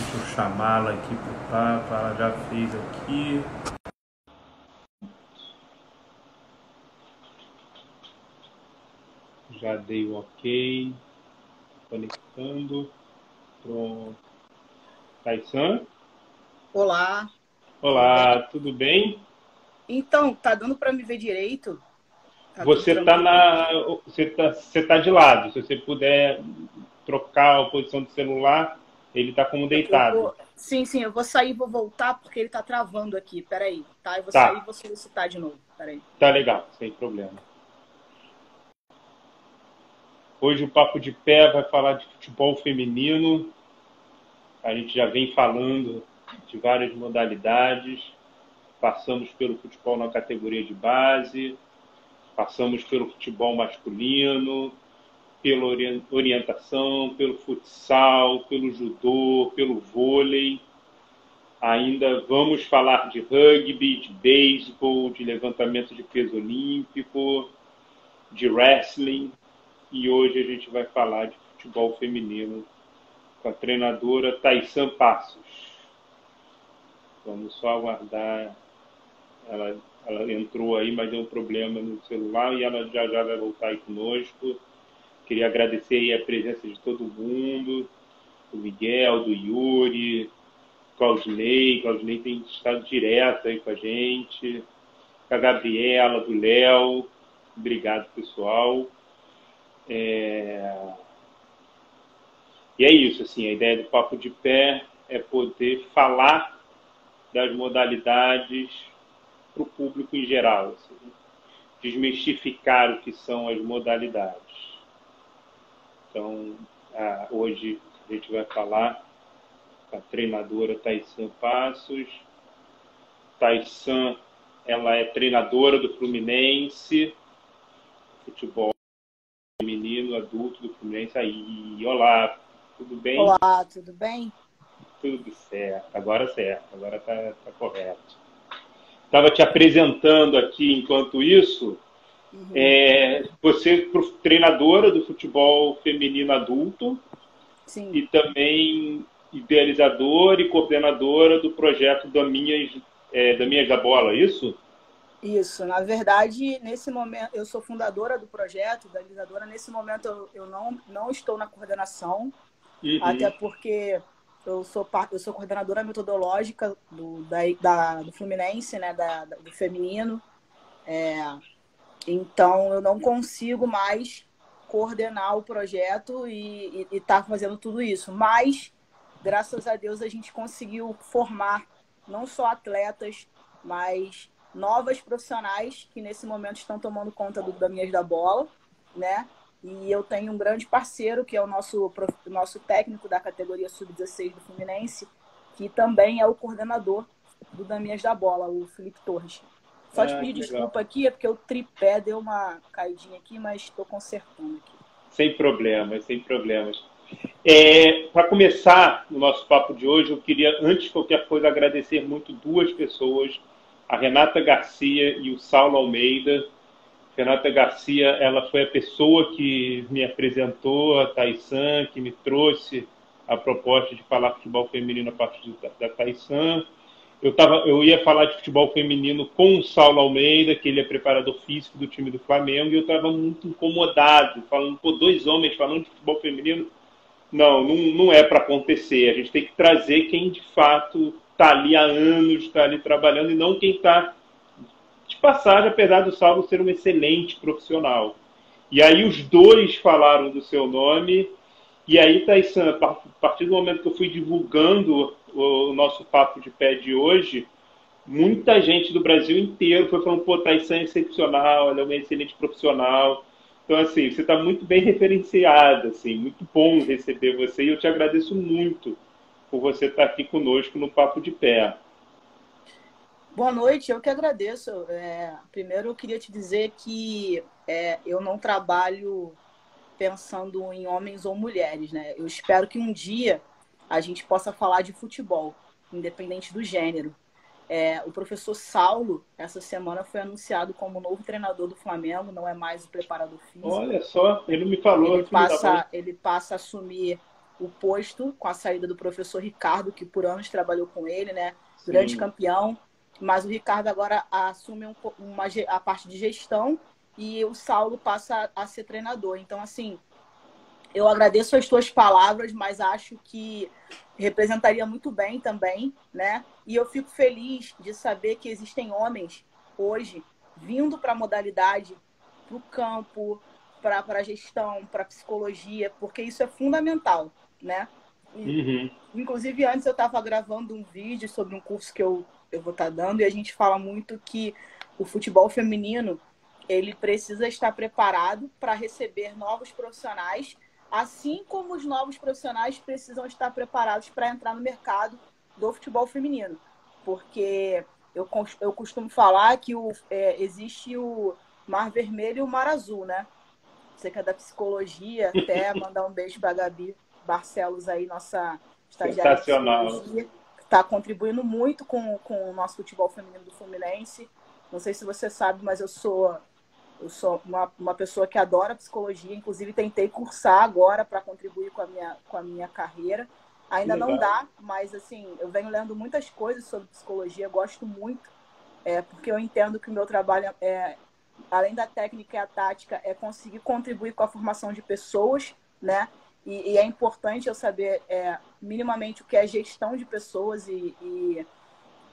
Deixa eu chamá-la aqui para o papo. Ela já fez aqui. Já dei o ok. Conectando. Pronto. Taisan? Olá. Olá, tudo bem? Então, tá dando para me ver direito? Tá você está na, você tá, você tá de lado. Se você puder trocar a posição do celular, ele está como deitado. Vou, sim, sim, eu vou sair e vou voltar porque ele está travando aqui. Peraí, tá? Eu vou tá. sair e vou solicitar de novo. Peraí. Tá legal, sem problema. Hoje o Papo de Pé vai falar de futebol feminino. A gente já vem falando de várias modalidades. Passamos pelo futebol na categoria de base, passamos pelo futebol masculino, pela orientação, pelo futsal, pelo judô, pelo vôlei. Ainda vamos falar de rugby, de beisebol, de levantamento de peso olímpico, de wrestling. E hoje a gente vai falar de futebol feminino com a treinadora Taissan Passos. Vamos só aguardar. Ela, ela entrou aí, mas deu um problema no celular e ela já já vai voltar aí conosco. Queria agradecer a presença de todo mundo, do Miguel, do Yuri, Claudinei. Claudinei tem estado direto aí com a gente. Com a Gabriela, do Léo. Obrigado, pessoal. É... E é isso, assim, a ideia do Papo de Pé é poder falar das modalidades para o público em geral, assim, desmistificar o que são as modalidades. Então, ah, hoje a gente vai falar com a treinadora Taissan Passos. Taissan, ela é treinadora do Fluminense, futebol feminino, adulto do Fluminense. Aí, olá, tudo bem? Olá, tudo bem? Tudo certo, agora certo, agora está tá correto. Estava te apresentando aqui enquanto isso, Uhum. É, você treinadora do futebol feminino adulto Sim. e também idealizadora e coordenadora do projeto da Minhas, é, da Minhas da Bola, é isso? Isso, na verdade, nesse momento, eu sou fundadora do projeto, idealizadora. Nesse momento, eu, eu não, não estou na coordenação, uhum. até porque eu sou, eu sou coordenadora metodológica do, da, da do Fluminense, né, da, do feminino. É, então, eu não consigo mais coordenar o projeto e estar tá fazendo tudo isso. Mas, graças a Deus, a gente conseguiu formar não só atletas, mas novas profissionais que nesse momento estão tomando conta do, da Minhas da Bola, né? E eu tenho um grande parceiro, que é o nosso, nosso técnico da categoria Sub-16 do Fluminense, que também é o coordenador do Damias da Bola, o Felipe Torres. Só te é, pedir desculpa aqui, é porque o tripé deu uma caidinha aqui, mas estou consertando aqui. Sem problemas, sem problemas. É, Para começar o nosso papo de hoje, eu queria, antes de qualquer coisa, agradecer muito duas pessoas, a Renata Garcia e o Saulo Almeida. Renata Garcia, ela foi a pessoa que me apresentou a Taisan, que me trouxe a proposta de falar futebol feminino a partir da, da Taisan eu, tava, eu ia falar de futebol feminino com o Saulo Almeida, que ele é preparador físico do time do Flamengo, e eu estava muito incomodado, falando, pô, dois homens falando de futebol feminino. Não, não, não é para acontecer. A gente tem que trazer quem de fato está ali há anos, está ali trabalhando, e não quem está de passagem, apesar do Saulo ser um excelente profissional. E aí os dois falaram do seu nome, e aí, Thaísan, a partir do momento que eu fui divulgando o nosso papo de pé de hoje, muita gente do Brasil inteiro foi falando, pô, Thaísan é excepcional, ela é uma excelente profissional. Então, assim, você está muito bem referenciada, assim, muito bom receber você e eu te agradeço muito por você estar aqui conosco no Papo de Pé. Boa noite, eu que agradeço. É, primeiro, eu queria te dizer que é, eu não trabalho pensando em homens ou mulheres, né? Eu espero que um dia a gente possa falar de futebol, independente do gênero. É, o professor Saulo, essa semana, foi anunciado como novo treinador do Flamengo, não é mais o preparador físico. Olha só, ele me falou. Ele passa, ele passa a assumir o posto com a saída do professor Ricardo, que por anos trabalhou com ele, né? Grande Sim. campeão. Mas o Ricardo agora assume um, uma, a parte de gestão e o Saulo passa a ser treinador. Então, assim, eu agradeço as tuas palavras, mas acho que representaria muito bem também, né? E eu fico feliz de saber que existem homens hoje vindo para a modalidade, para o campo, para a gestão, para a psicologia, porque isso é fundamental, né? E, uhum. Inclusive, antes eu estava gravando um vídeo sobre um curso que eu, eu vou estar tá dando e a gente fala muito que o futebol feminino ele precisa estar preparado para receber novos profissionais, assim como os novos profissionais precisam estar preparados para entrar no mercado do futebol feminino. Porque eu, eu costumo falar que o, é, existe o mar vermelho e o mar azul, né? Você que é da psicologia, até mandar um beijo para a Gabi Barcelos aí, nossa estagiária Sensacional. está contribuindo muito com, com o nosso futebol feminino do Fluminense. Não sei se você sabe, mas eu sou eu sou uma, uma pessoa que adora psicologia, inclusive tentei cursar agora para contribuir com a minha, com a minha carreira. Ainda não dá, mas assim, eu venho lendo muitas coisas sobre psicologia, gosto muito, é, porque eu entendo que o meu trabalho é, além da técnica e a tática, é conseguir contribuir com a formação de pessoas, né? E, e é importante eu saber é, minimamente o que é gestão de pessoas e, e,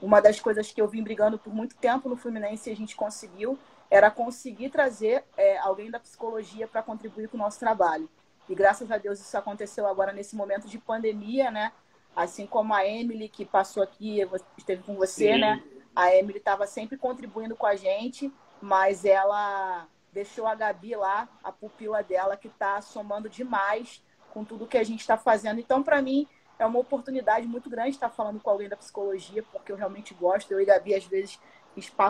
uma das coisas que eu vim brigando por muito tempo no Fluminense a gente conseguiu era conseguir trazer é, alguém da psicologia para contribuir com o nosso trabalho. E graças a Deus isso aconteceu agora nesse momento de pandemia, né? Assim como a Emily, que passou aqui, esteve com você, Sim. né? A Emily estava sempre contribuindo com a gente, mas ela deixou a Gabi lá, a pupila dela, que está somando demais com tudo que a gente está fazendo. Então, para mim, é uma oportunidade muito grande estar falando com alguém da psicologia, porque eu realmente gosto. Eu e a Gabi, às vezes,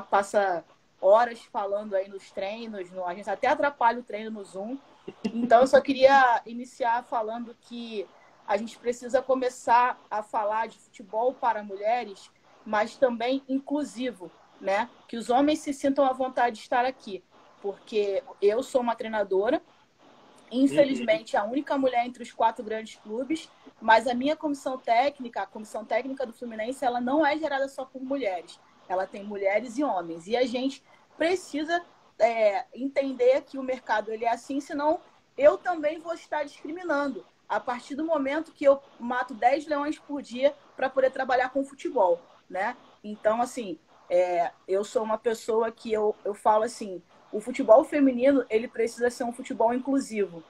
passa horas falando aí nos treinos, no... a gente até atrapalha o treino no Zoom, então, eu só queria iniciar falando que a gente precisa começar a falar de futebol para mulheres, mas também inclusivo, né? Que os homens se sintam à vontade de estar aqui, porque eu sou uma treinadora, infelizmente a única mulher entre os quatro grandes clubes, mas a minha comissão técnica, a comissão técnica do Fluminense, ela não é gerada só por mulheres, ela tem mulheres e homens, e a gente precisa é, entender que o mercado ele é assim, senão eu também vou estar discriminando. A partir do momento que eu mato 10 leões por dia para poder trabalhar com futebol, né? Então, assim, é, eu sou uma pessoa que eu, eu falo assim, o futebol feminino ele precisa ser um futebol inclusivo,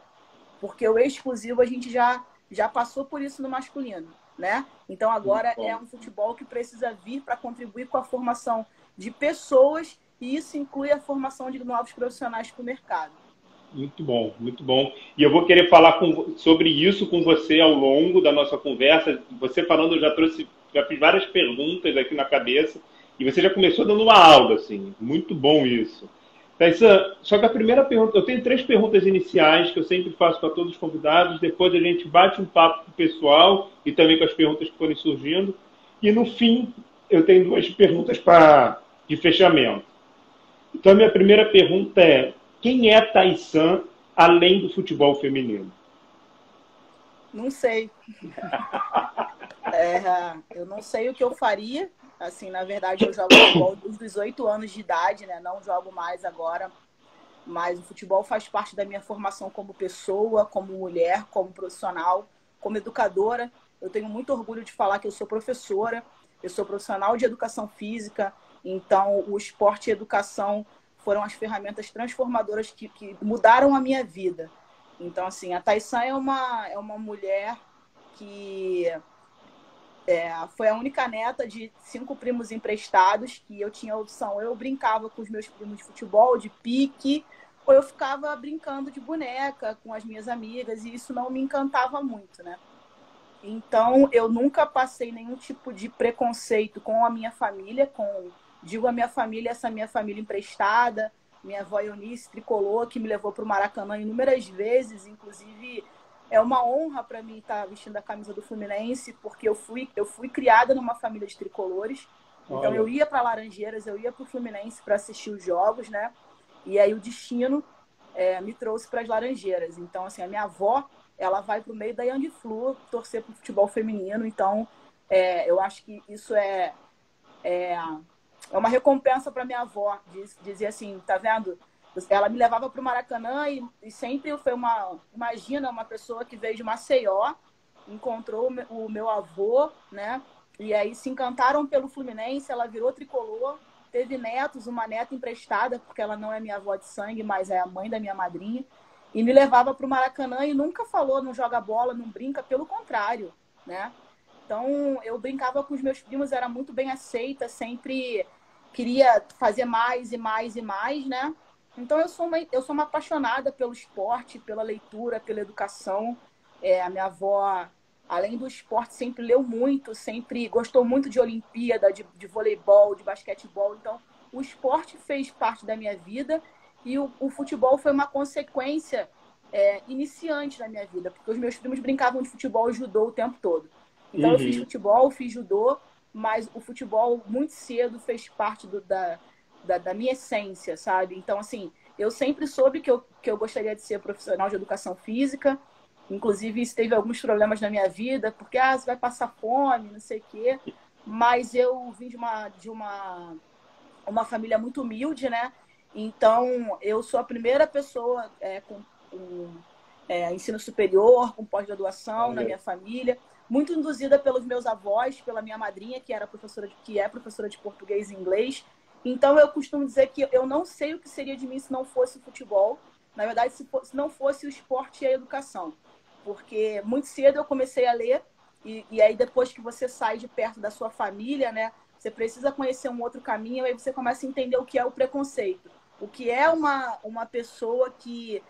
porque o exclusivo a gente já já passou por isso no masculino, né? Então agora é um futebol que precisa vir para contribuir com a formação de pessoas e isso inclui a formação de novos profissionais para o mercado. Muito bom, muito bom. E eu vou querer falar com, sobre isso com você ao longo da nossa conversa. Você falando, eu já trouxe, já fiz várias perguntas aqui na cabeça e você já começou dando uma aula, assim. Muito bom isso. Thaisa, só que a primeira pergunta, eu tenho três perguntas iniciais que eu sempre faço para todos os convidados. Depois a gente bate um papo com o pessoal e também com as perguntas que forem surgindo. E no fim, eu tenho duas perguntas para de fechamento. Então, a minha primeira pergunta é: quem é Taisan além do futebol feminino? Não sei. é, eu não sei o que eu faria. Assim, na verdade, eu jogo futebol desde os oito anos de idade, né? Não jogo mais agora. Mas o futebol faz parte da minha formação como pessoa, como mulher, como profissional, como educadora. Eu tenho muito orgulho de falar que eu sou professora, eu sou profissional de educação física, então, o esporte e a educação foram as ferramentas transformadoras que, que mudaram a minha vida. Então, assim, a Taisan é uma, é uma mulher que é, foi a única neta de cinco primos emprestados que eu tinha opção. Eu brincava com os meus primos de futebol, de pique, ou eu ficava brincando de boneca com as minhas amigas, e isso não me encantava muito, né? Então, eu nunca passei nenhum tipo de preconceito com a minha família, com Digo a minha família, essa minha família emprestada, minha avó Eunice tricolor, que me levou para o Maracanã inúmeras vezes, inclusive é uma honra para mim estar vestindo a camisa do Fluminense, porque eu fui, eu fui criada numa família de tricolores. Então Olha. eu ia para Laranjeiras, eu ia para o Fluminense para assistir os jogos, né? E aí o destino é, me trouxe para as Laranjeiras. Então, assim, a minha avó ela vai para o meio da Young Flu torcer para o futebol feminino. Então, é, eu acho que isso é, é, é uma recompensa para minha avó. Diz, dizer assim, tá vendo? Ela me levava para o Maracanã e, e, sempre foi uma. Imagina uma pessoa que veio de Maceió, encontrou o meu avô, né? E aí se encantaram pelo Fluminense, ela virou tricolor, teve netos, uma neta emprestada, porque ela não é minha avó de sangue, mas é a mãe da minha madrinha, e me levava para o Maracanã e nunca falou, não joga bola, não brinca, pelo contrário, né? Então eu brincava com os meus primos, era muito bem aceita, sempre queria fazer mais e mais e mais, né? Então eu sou uma, eu sou uma apaixonada pelo esporte, pela leitura, pela educação. É, a minha avó além do esporte, sempre leu muito, sempre gostou muito de Olimpíada, de, de voleibol, de basquetebol. Então, o esporte fez parte da minha vida e o, o futebol foi uma consequência é, iniciante na minha vida, porque os meus primos brincavam de futebol e judô o tempo todo. Então, uhum. eu fiz uhum. futebol, fiz judô, mas o futebol muito cedo fez parte do, da, da, da, minha essência, sabe? Então, assim, eu sempre soube que eu, que eu gostaria de ser profissional de educação física, Inclusive, isso teve alguns problemas na minha vida, porque ah, você vai passar fome, não sei o quê. Mas eu vim de uma, de uma, uma família muito humilde, né? Então, eu sou a primeira pessoa é, com, com é, ensino superior, com pós-graduação na minha família, muito induzida pelos meus avós, pela minha madrinha, que era professora de, que é professora de português e inglês. Então, eu costumo dizer que eu não sei o que seria de mim se não fosse o futebol. Na verdade, se, for, se não fosse o esporte e a educação porque muito cedo eu comecei a ler, e, e aí depois que você sai de perto da sua família, né, você precisa conhecer um outro caminho, aí você começa a entender o que é o preconceito. O que é uma, uma pessoa que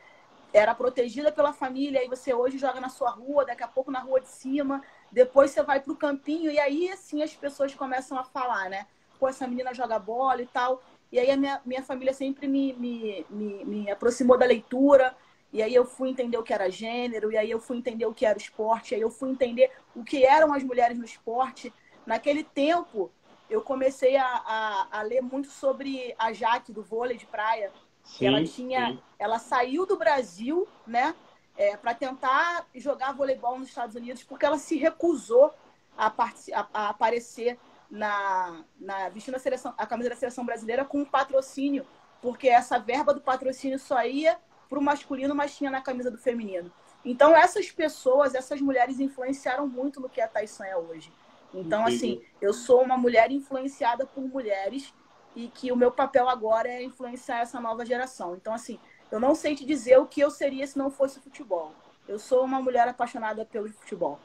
era protegida pela família, aí você hoje joga na sua rua, daqui a pouco na rua de cima, depois você vai para o campinho, e aí assim as pessoas começam a falar, né? Pô, essa menina joga bola e tal. E aí a minha, minha família sempre me, me, me, me aproximou da leitura, e aí eu fui entender o que era gênero, e aí eu fui entender o que era esporte, e aí eu fui entender o que eram as mulheres no esporte. Naquele tempo, eu comecei a, a, a ler muito sobre a Jaque do vôlei de praia. Sim, ela tinha, sim. ela saiu do Brasil, né, é, para tentar jogar voleibol nos Estados Unidos, porque ela se recusou a, a, a aparecer na, na vestindo a, seleção, a camisa da seleção brasileira com um patrocínio, porque essa verba do patrocínio só ia para o masculino, mas tinha na camisa do feminino. Então, essas pessoas, essas mulheres influenciaram muito no que a Tyson é hoje. Então, assim, eu sou uma mulher influenciada por mulheres e que o meu papel agora é influenciar essa nova geração. Então, assim, eu não sei te dizer o que eu seria se não fosse futebol. Eu sou uma mulher apaixonada pelo futebol.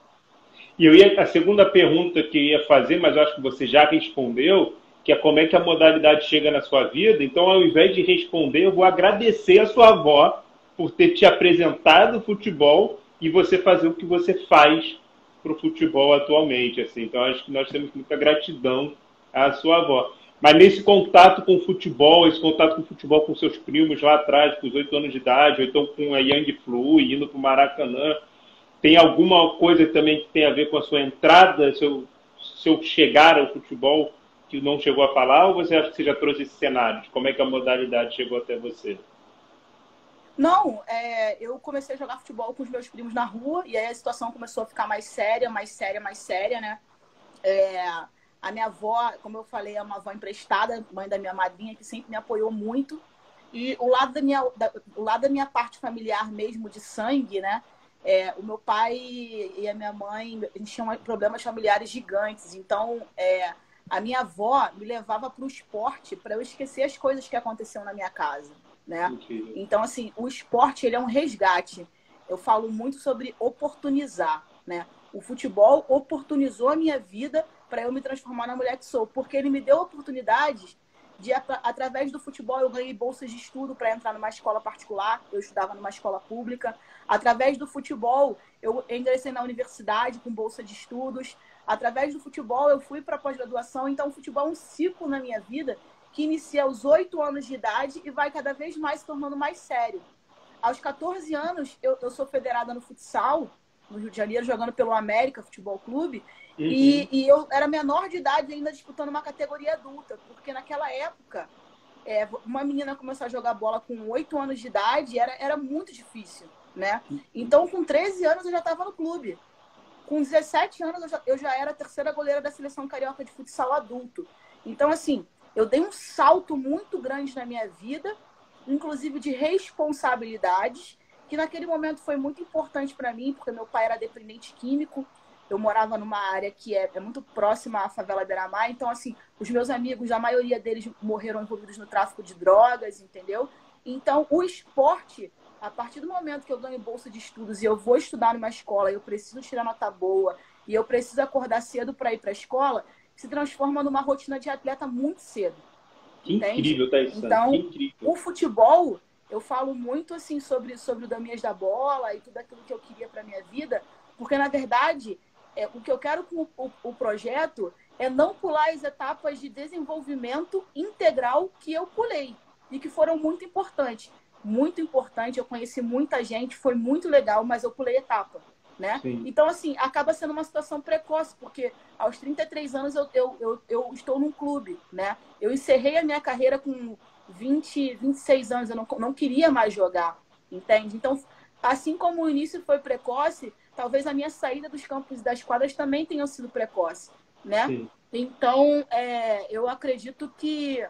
E eu ia a segunda pergunta que eu ia fazer, mas eu acho que você já respondeu, que é como é que a modalidade chega na sua vida. Então, ao invés de responder, eu vou agradecer a sua avó por ter te apresentado o futebol e você fazer o que você faz para o futebol atualmente. Assim. Então, acho que nós temos muita gratidão à sua avó. Mas nesse contato com o futebol, esse contato com o futebol com seus primos lá atrás, com os oito anos de idade, ou então com a Young Flu, indo para o Maracanã, tem alguma coisa também que tem a ver com a sua entrada, seu, seu chegar ao futebol? que não chegou a falar ou você acha que você já trouxe esse cenário como é que a modalidade chegou até você? Não, é, eu comecei a jogar futebol com os meus primos na rua e aí a situação começou a ficar mais séria, mais séria, mais séria, né? É, a minha avó, como eu falei, é uma avó emprestada, mãe da minha madrinha, que sempre me apoiou muito. E o lado da minha, da, o lado da minha parte familiar mesmo, de sangue, né? É, o meu pai e a minha mãe, a gente tinha problemas familiares gigantes. Então, é, a minha avó me levava para o esporte para eu esquecer as coisas que aconteciam na minha casa, né? Então, assim, o esporte ele é um resgate. Eu falo muito sobre oportunizar, né? O futebol oportunizou a minha vida para eu me transformar na mulher que sou, porque ele me deu oportunidades de através do futebol eu ganhei bolsas de estudo para entrar numa escola particular, eu estudava numa escola pública. Através do futebol eu ingressei na universidade com bolsa de estudos. Através do futebol, eu fui para pós-graduação. Então, o futebol é um ciclo na minha vida que inicia aos 8 anos de idade e vai cada vez mais se tornando mais sério. Aos 14 anos, eu, eu sou federada no futsal, no Rio de Janeiro, jogando pelo América Futebol Clube. Uhum. E, e, eu era menor de idade ainda disputando uma categoria adulta, porque naquela época, é, uma menina começar a jogar bola com 8 anos de idade era, era muito difícil. né? Então, com 13 anos, eu já estava no clube. Com 17 anos, eu já, eu já era a terceira goleira da seleção carioca de futsal adulto. Então, assim, eu dei um salto muito grande na minha vida, inclusive de responsabilidades, que naquele momento foi muito importante para mim, porque meu pai era dependente químico, eu morava numa área que é, é muito próxima à favela Beira-Mar, então, assim, os meus amigos, a maioria deles morreram envolvidos no tráfico de drogas, entendeu? Então, o esporte, a partir do momento que eu ganho bolsa de estudos e eu vou estudar numa escola, eu preciso tirar nota boa e eu preciso acordar cedo para ir para a escola, se transforma numa rotina de atleta muito cedo. Que entende? incrível, Thaís. Então, incrível. o futebol, eu falo muito assim sobre, sobre o Damias da Bola e tudo aquilo que eu queria para minha vida, porque na verdade, é, o que eu quero com o, o, projeto é não pular as etapas de desenvolvimento integral que eu pulei e que foram muito importantes. Muito importante, eu conheci muita gente, foi muito legal, mas eu pulei etapa né? Sim. Então, assim, acaba sendo uma situação precoce, porque aos 33 anos eu, eu, eu, eu, estou num clube, né? Eu encerrei a minha carreira com 20, 26 anos, eu não, não queria mais jogar, entende? Então, assim como o início foi precoce, talvez a minha saída dos campos e das quadras também tenha sido precoce, né? Sim. Então, é, eu acredito que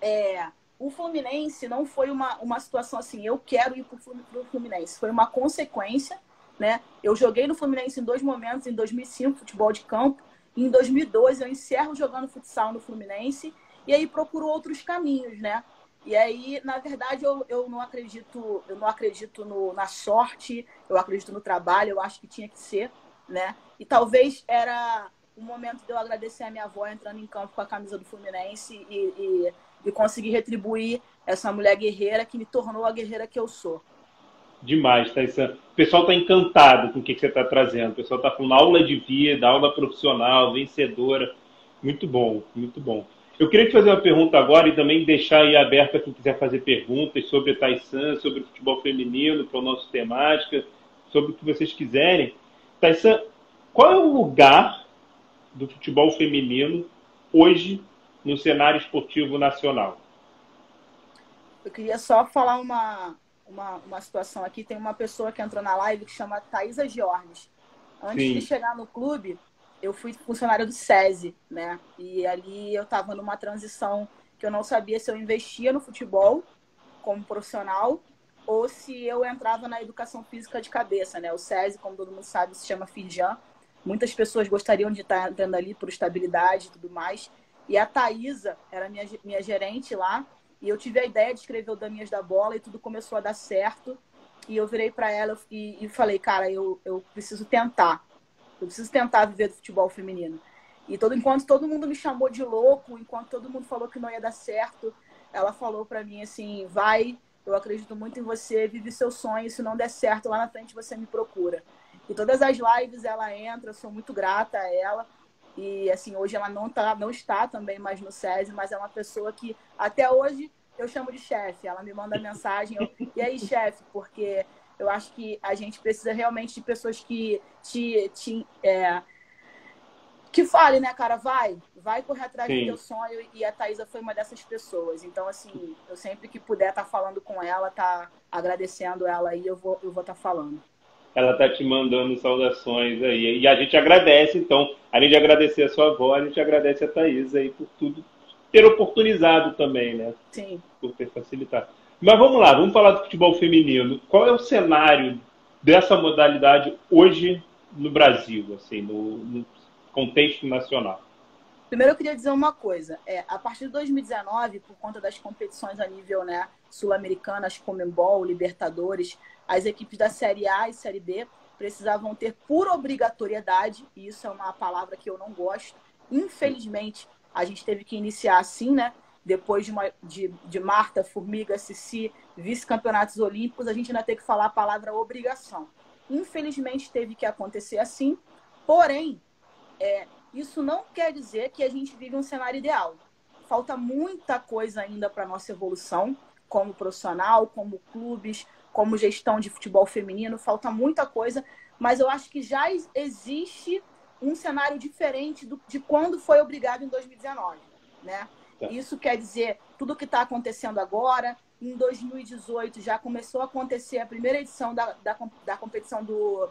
é, o Fluminense não foi uma, uma situação assim, eu quero ir para o Fluminense, foi uma consequência né? Eu joguei no Fluminense em dois momentos, em 2005, futebol de campo, e em 2012 eu encerro jogando futsal no Fluminense, e aí procuro outros caminhos, né? E aí, na verdade, eu, eu não acredito, eu não acredito no, na sorte, eu acredito no trabalho, eu acho que tinha que ser, né? E talvez era o momento de eu agradecer a minha avó entrando em campo com a camisa do Fluminense e, e, e conseguir retribuir essa mulher guerreira que me tornou a guerreira que eu sou. Demais, Thaisa. O pessoal está encantado com o que, que você está trazendo. O pessoal está falando aula de vida, aula profissional, vencedora. Muito bom, muito bom. Eu queria te fazer uma pergunta agora e também deixar aí aberta quem quiser fazer perguntas sobre a Taisan, sobre o futebol feminino, para o nosso temática, sobre o que vocês quiserem. Taisan, qual é o lugar do futebol feminino hoje no cenário esportivo nacional? Eu queria só falar uma, uma, uma situação aqui. Tem uma pessoa que entrou na live que chama Thaisa Giornes. Antes Sim. de chegar no clube, eu fui funcionária do SESI, né? E ali eu estava numa transição que eu não sabia se eu investia no futebol como profissional ou se eu entrava na educação física de cabeça, né? O SESI, como todo mundo sabe, se chama Firjan. Muitas pessoas gostariam de estar entrando ali por estabilidade e tudo mais. E a Thaisa era minha, minha gerente lá. E eu tive a ideia de escrever o Daminhas da Bola e tudo começou a dar certo. E eu virei para ela e, e, falei, cara, eu, eu preciso tentar. Eu preciso tentar viver do futebol feminino. E todo enquanto todo mundo me chamou de louco, enquanto todo mundo falou que não ia dar certo, ela falou para mim assim: vai, eu acredito muito em você, vive seu sonho. Se não der certo lá na frente, você me procura. E todas as lives ela entra, eu sou muito grata a ela. E assim, hoje ela não, tá, não está também mais no SESI, mas é uma pessoa que até hoje eu chamo de chefe. Ela me manda mensagem, eu, e aí, chefe, porque eu acho que a gente precisa realmente de pessoas que te, te é, que fale, né, cara, vai, vai correr atrás Sim. do teu sonho e a Thaisa foi uma dessas pessoas. Então, assim, eu sempre que puder estar tá falando com ela, tá agradecendo ela aí, eu vou eu vou estar tá falando ela tá te mandando saudações aí. E a gente agradece, então, além de agradecer a sua avó, a gente agradece a Thaís aí por tudo, ter oportunizado também, né? Sim. Por ter facilitado. Mas vamos lá, vamos falar do futebol feminino. Qual é o cenário dessa modalidade hoje no Brasil, assim, no, no contexto nacional? Primeiro eu queria dizer uma coisa. É, a partir de 2019, por conta das competições a nível né, sul-americanas, Comembol, Libertadores, as equipes da Série A e Série B precisavam ter por obrigatoriedade, e isso é uma palavra que eu não gosto. Infelizmente, a gente teve que iniciar assim, né? Depois de, uma, de, de Marta, Formiga, Cici, vice-campeonatos olímpicos, a gente ainda tem que falar a palavra obrigação. Infelizmente, teve que acontecer assim, porém, é, isso não quer dizer que a gente vive um cenário ideal. Falta muita coisa ainda para nossa evolução, como profissional, como clubes, como gestão de futebol feminino, falta muita coisa, mas eu acho que já existe um cenário diferente do, de quando foi obrigado em 2019, né? Isso quer dizer tudo que está acontecendo agora, Em 2018 já começou a acontecer a primeira edição da, da, da competição do,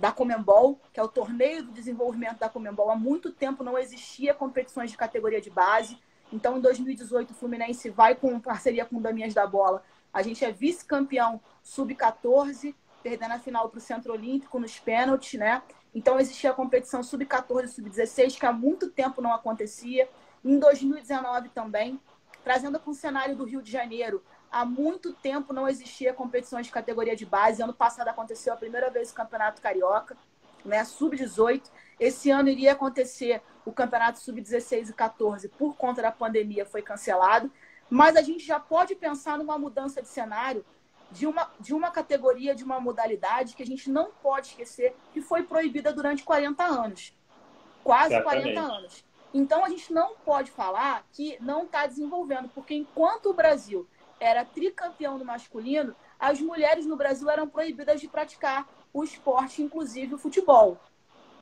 da Comembol, que é o torneio do desenvolvimento da Comembol. Há muito tempo não existia competições de categoria de base. Então, em 2018, o Fluminense vai com parceria com o Damiães da Bola. A gente é vice-campeão sub-14, perdendo a final para o Centro Olímpico nos pênaltis, né? Então, existia a competição sub-14 e sub-16, que há muito tempo não acontecia. Em 2019 também, trazendo com o cenário do Rio de Janeiro, há muito tempo não existia competições de categoria de base. Ano passado aconteceu a primeira vez o Campeonato Carioca, né, sub-18. Esse ano iria acontecer o Campeonato sub-16 e 14 por conta da pandemia, foi cancelado. Mas a gente já pode pensar numa mudança de cenário de uma, de uma categoria, de uma modalidade que a gente não pode esquecer que foi proibida durante 40 anos. Quase Exatamente. 40 anos. Então a gente não pode falar que não está desenvolvendo, porque enquanto o Brasil era tricampeão no masculino, as mulheres no Brasil eram proibidas de praticar o esporte, inclusive o futebol.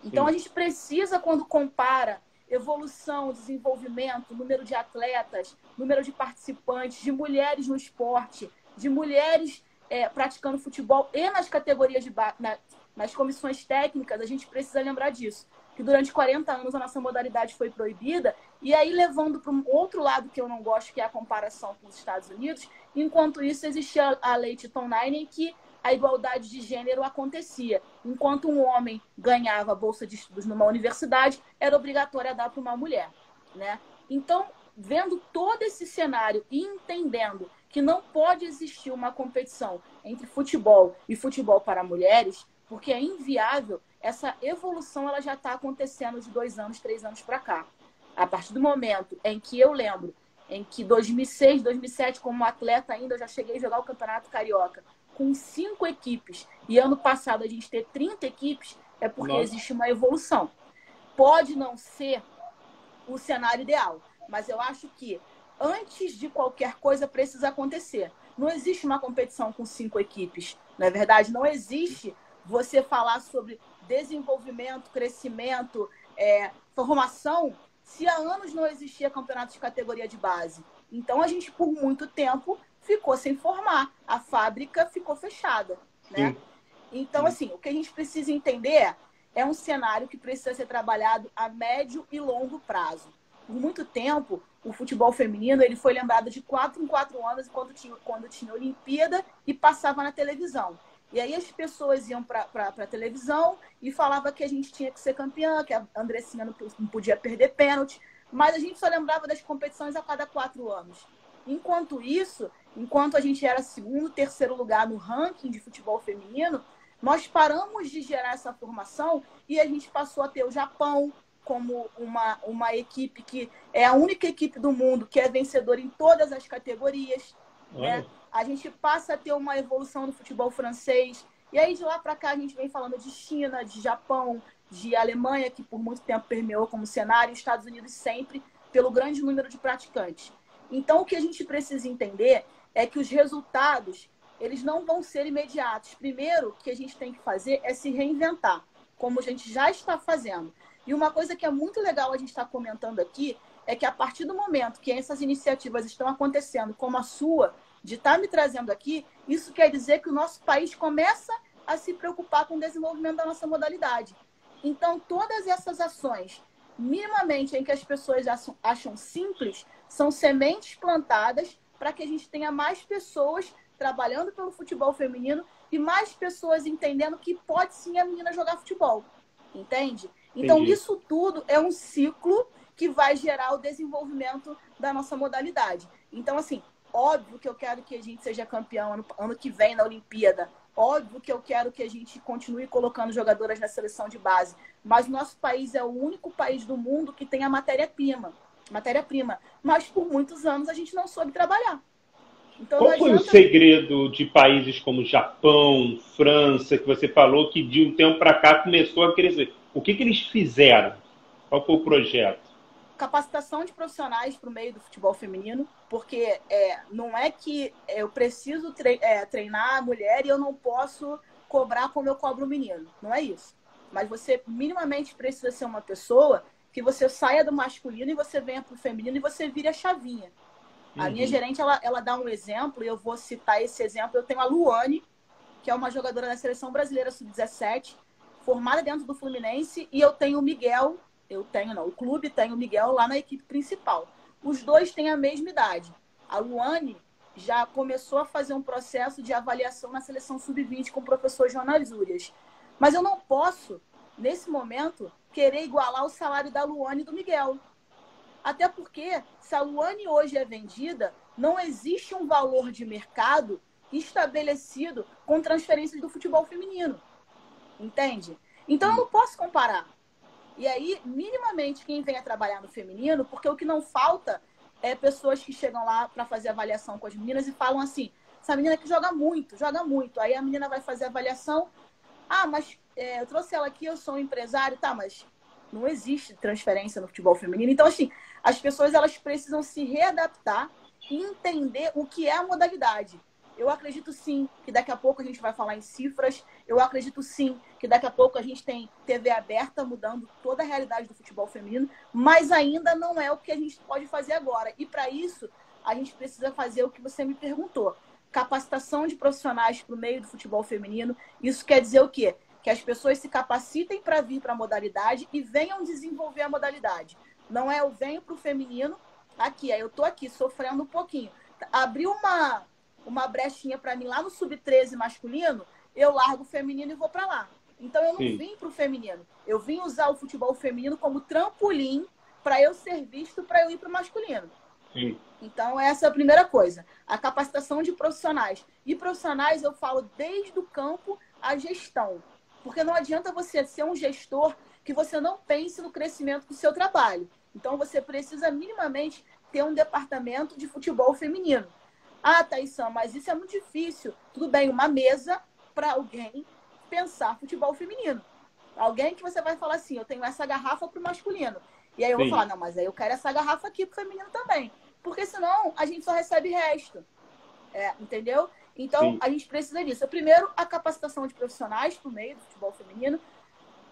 Então Sim. a gente precisa, quando compara evolução, desenvolvimento, número de atletas, número de participantes, de mulheres no esporte, de mulheres é, praticando futebol e nas categorias de na, nas comissões técnicas, a gente precisa lembrar disso. Que durante 40 anos a nossa modalidade foi proibida, e aí levando para um outro lado que eu não gosto, que é a comparação com os Estados Unidos, enquanto isso existia a lei Titon Nine, em que a igualdade de gênero acontecia. Enquanto um homem ganhava bolsa de estudos numa universidade, era obrigatório a dar para uma mulher. Né? Então, vendo todo esse cenário e entendendo que não pode existir uma competição entre futebol e futebol para mulheres, porque é inviável, essa evolução ela já está acontecendo de dois anos, três anos para cá. A partir do momento em que eu lembro, em que 2006, 2007, como atleta ainda, eu já cheguei a jogar o Campeonato Carioca com cinco equipes, e ano passado a gente ter 30 equipes, é porque Nossa. existe uma evolução. Pode não ser o cenário ideal, mas eu acho que antes de qualquer coisa precisa acontecer. Não existe uma competição com cinco equipes, não é verdade? Não existe você falar sobre desenvolvimento, crescimento, é, formação, se há anos não existia campeonato de categoria de base. Então a gente, por muito tempo, ficou sem formar. A fábrica ficou fechada. Né? Então, assim, o que a gente precisa entender é um cenário que precisa ser trabalhado a médio e longo prazo por muito tempo, o futebol feminino ele foi lembrado de quatro em quatro anos quando tinha, quando tinha Olimpíada e passava na televisão. E aí as pessoas iam para a televisão e falava que a gente tinha que ser campeã, que a Andressinha não, não podia perder pênalti, mas a gente só lembrava das competições a cada quatro anos. Enquanto isso, enquanto a gente era segundo, terceiro lugar no ranking de futebol feminino, nós paramos de gerar essa formação e a gente passou a ter o Japão, como uma, uma equipe que é a única equipe do mundo que é vencedora em todas as categorias. Né? A gente passa a ter uma evolução no futebol francês. E aí, de lá para cá, a gente vem falando de China, de Japão, de Alemanha, que por muito tempo permeou como cenário, Estados Unidos sempre, pelo grande número de praticantes. Então, o que a gente precisa entender é que os resultados eles não vão ser imediatos. Primeiro, o que a gente tem que fazer é se reinventar, como a gente já está fazendo. E uma coisa que é muito legal a gente estar tá comentando aqui é que a partir do momento que essas iniciativas estão acontecendo, como a sua, de estar tá me trazendo aqui, isso quer dizer que o nosso país começa a se preocupar com o desenvolvimento da nossa modalidade. Então, todas essas ações, minimamente em que as pessoas acham simples, são sementes plantadas para que a gente tenha mais pessoas trabalhando pelo futebol feminino e mais pessoas entendendo que pode sim a menina jogar futebol. Entende? Então, Entendi. isso tudo é um ciclo que vai gerar o desenvolvimento da nossa modalidade. Então, assim, óbvio que eu quero que a gente seja campeão ano, ano que vem na Olimpíada. Óbvio que eu quero que a gente continue colocando jogadoras na seleção de base. Mas nosso país é o único país do mundo que tem a matéria-prima. Matéria-prima. Mas por muitos anos a gente não soube trabalhar. Então, Qual foi o segredo de países como Japão, França, que você falou que de um tempo para cá começou a crescer? O que, que eles fizeram? Qual foi o projeto? Capacitação de profissionais para o meio do futebol feminino, porque é, não é que eu preciso é, treinar a mulher e eu não posso cobrar como eu cobro o menino. Não é isso. Mas você minimamente precisa ser uma pessoa que você saia do masculino e você venha para o feminino e você vire a chavinha. A uhum. minha gerente, ela, ela dá um exemplo, e eu vou citar esse exemplo. Eu tenho a Luane, que é uma jogadora da Seleção Brasileira Sub-17, formada dentro do Fluminense, e eu tenho o Miguel, eu tenho não, o clube tem o Miguel lá na equipe principal. Os dois têm a mesma idade. A Luane já começou a fazer um processo de avaliação na seleção sub-20 com o professor Jonas Urias. Mas eu não posso, nesse momento, querer igualar o salário da Luane e do Miguel. Até porque, se a Luane hoje é vendida, não existe um valor de mercado estabelecido com transferências do futebol feminino. Entende? Então eu não posso comparar. E aí, minimamente, quem vem a trabalhar no feminino, porque o que não falta é pessoas que chegam lá para fazer avaliação com as meninas e falam assim: essa menina que joga muito, joga muito. Aí a menina vai fazer a avaliação. Ah, mas é, eu trouxe ela aqui, eu sou um empresário, tá, mas não existe transferência no futebol feminino. Então, assim, as pessoas elas precisam se readaptar e entender o que é a modalidade. Eu acredito sim que daqui a pouco a gente vai falar em cifras. Eu acredito sim que daqui a pouco a gente tem TV aberta mudando toda a realidade do futebol feminino, mas ainda não é o que a gente pode fazer agora. E para isso, a gente precisa fazer o que você me perguntou: capacitação de profissionais para o meio do futebol feminino. Isso quer dizer o quê? Que as pessoas se capacitem para vir para a modalidade e venham desenvolver a modalidade. Não é eu venho para o feminino, aqui, aí eu estou aqui sofrendo um pouquinho. Abriu uma uma brechinha para mim lá no sub-13 masculino, eu largo o feminino e vou para lá. Então eu não Sim. vim para o feminino. Eu vim usar o futebol feminino como trampolim para eu ser visto para eu ir para o masculino. Sim. Então essa é a primeira coisa, a capacitação de profissionais. E profissionais eu falo desde o campo à gestão, porque não adianta você ser um gestor que você não pense no crescimento do seu trabalho. Então você precisa minimamente ter um departamento de futebol feminino. Ah, Thaísan, mas isso é muito difícil. Tudo bem, uma mesa para alguém pensar futebol feminino. Alguém que você vai falar assim, eu tenho essa garrafa para o masculino. E aí eu Sim. vou falar, não, mas aí eu quero essa garrafa aqui para o feminino também. Porque senão a gente só recebe resto. É, entendeu? Então, Sim. a gente precisa disso. Primeiro, a capacitação de profissionais para o meio do futebol feminino.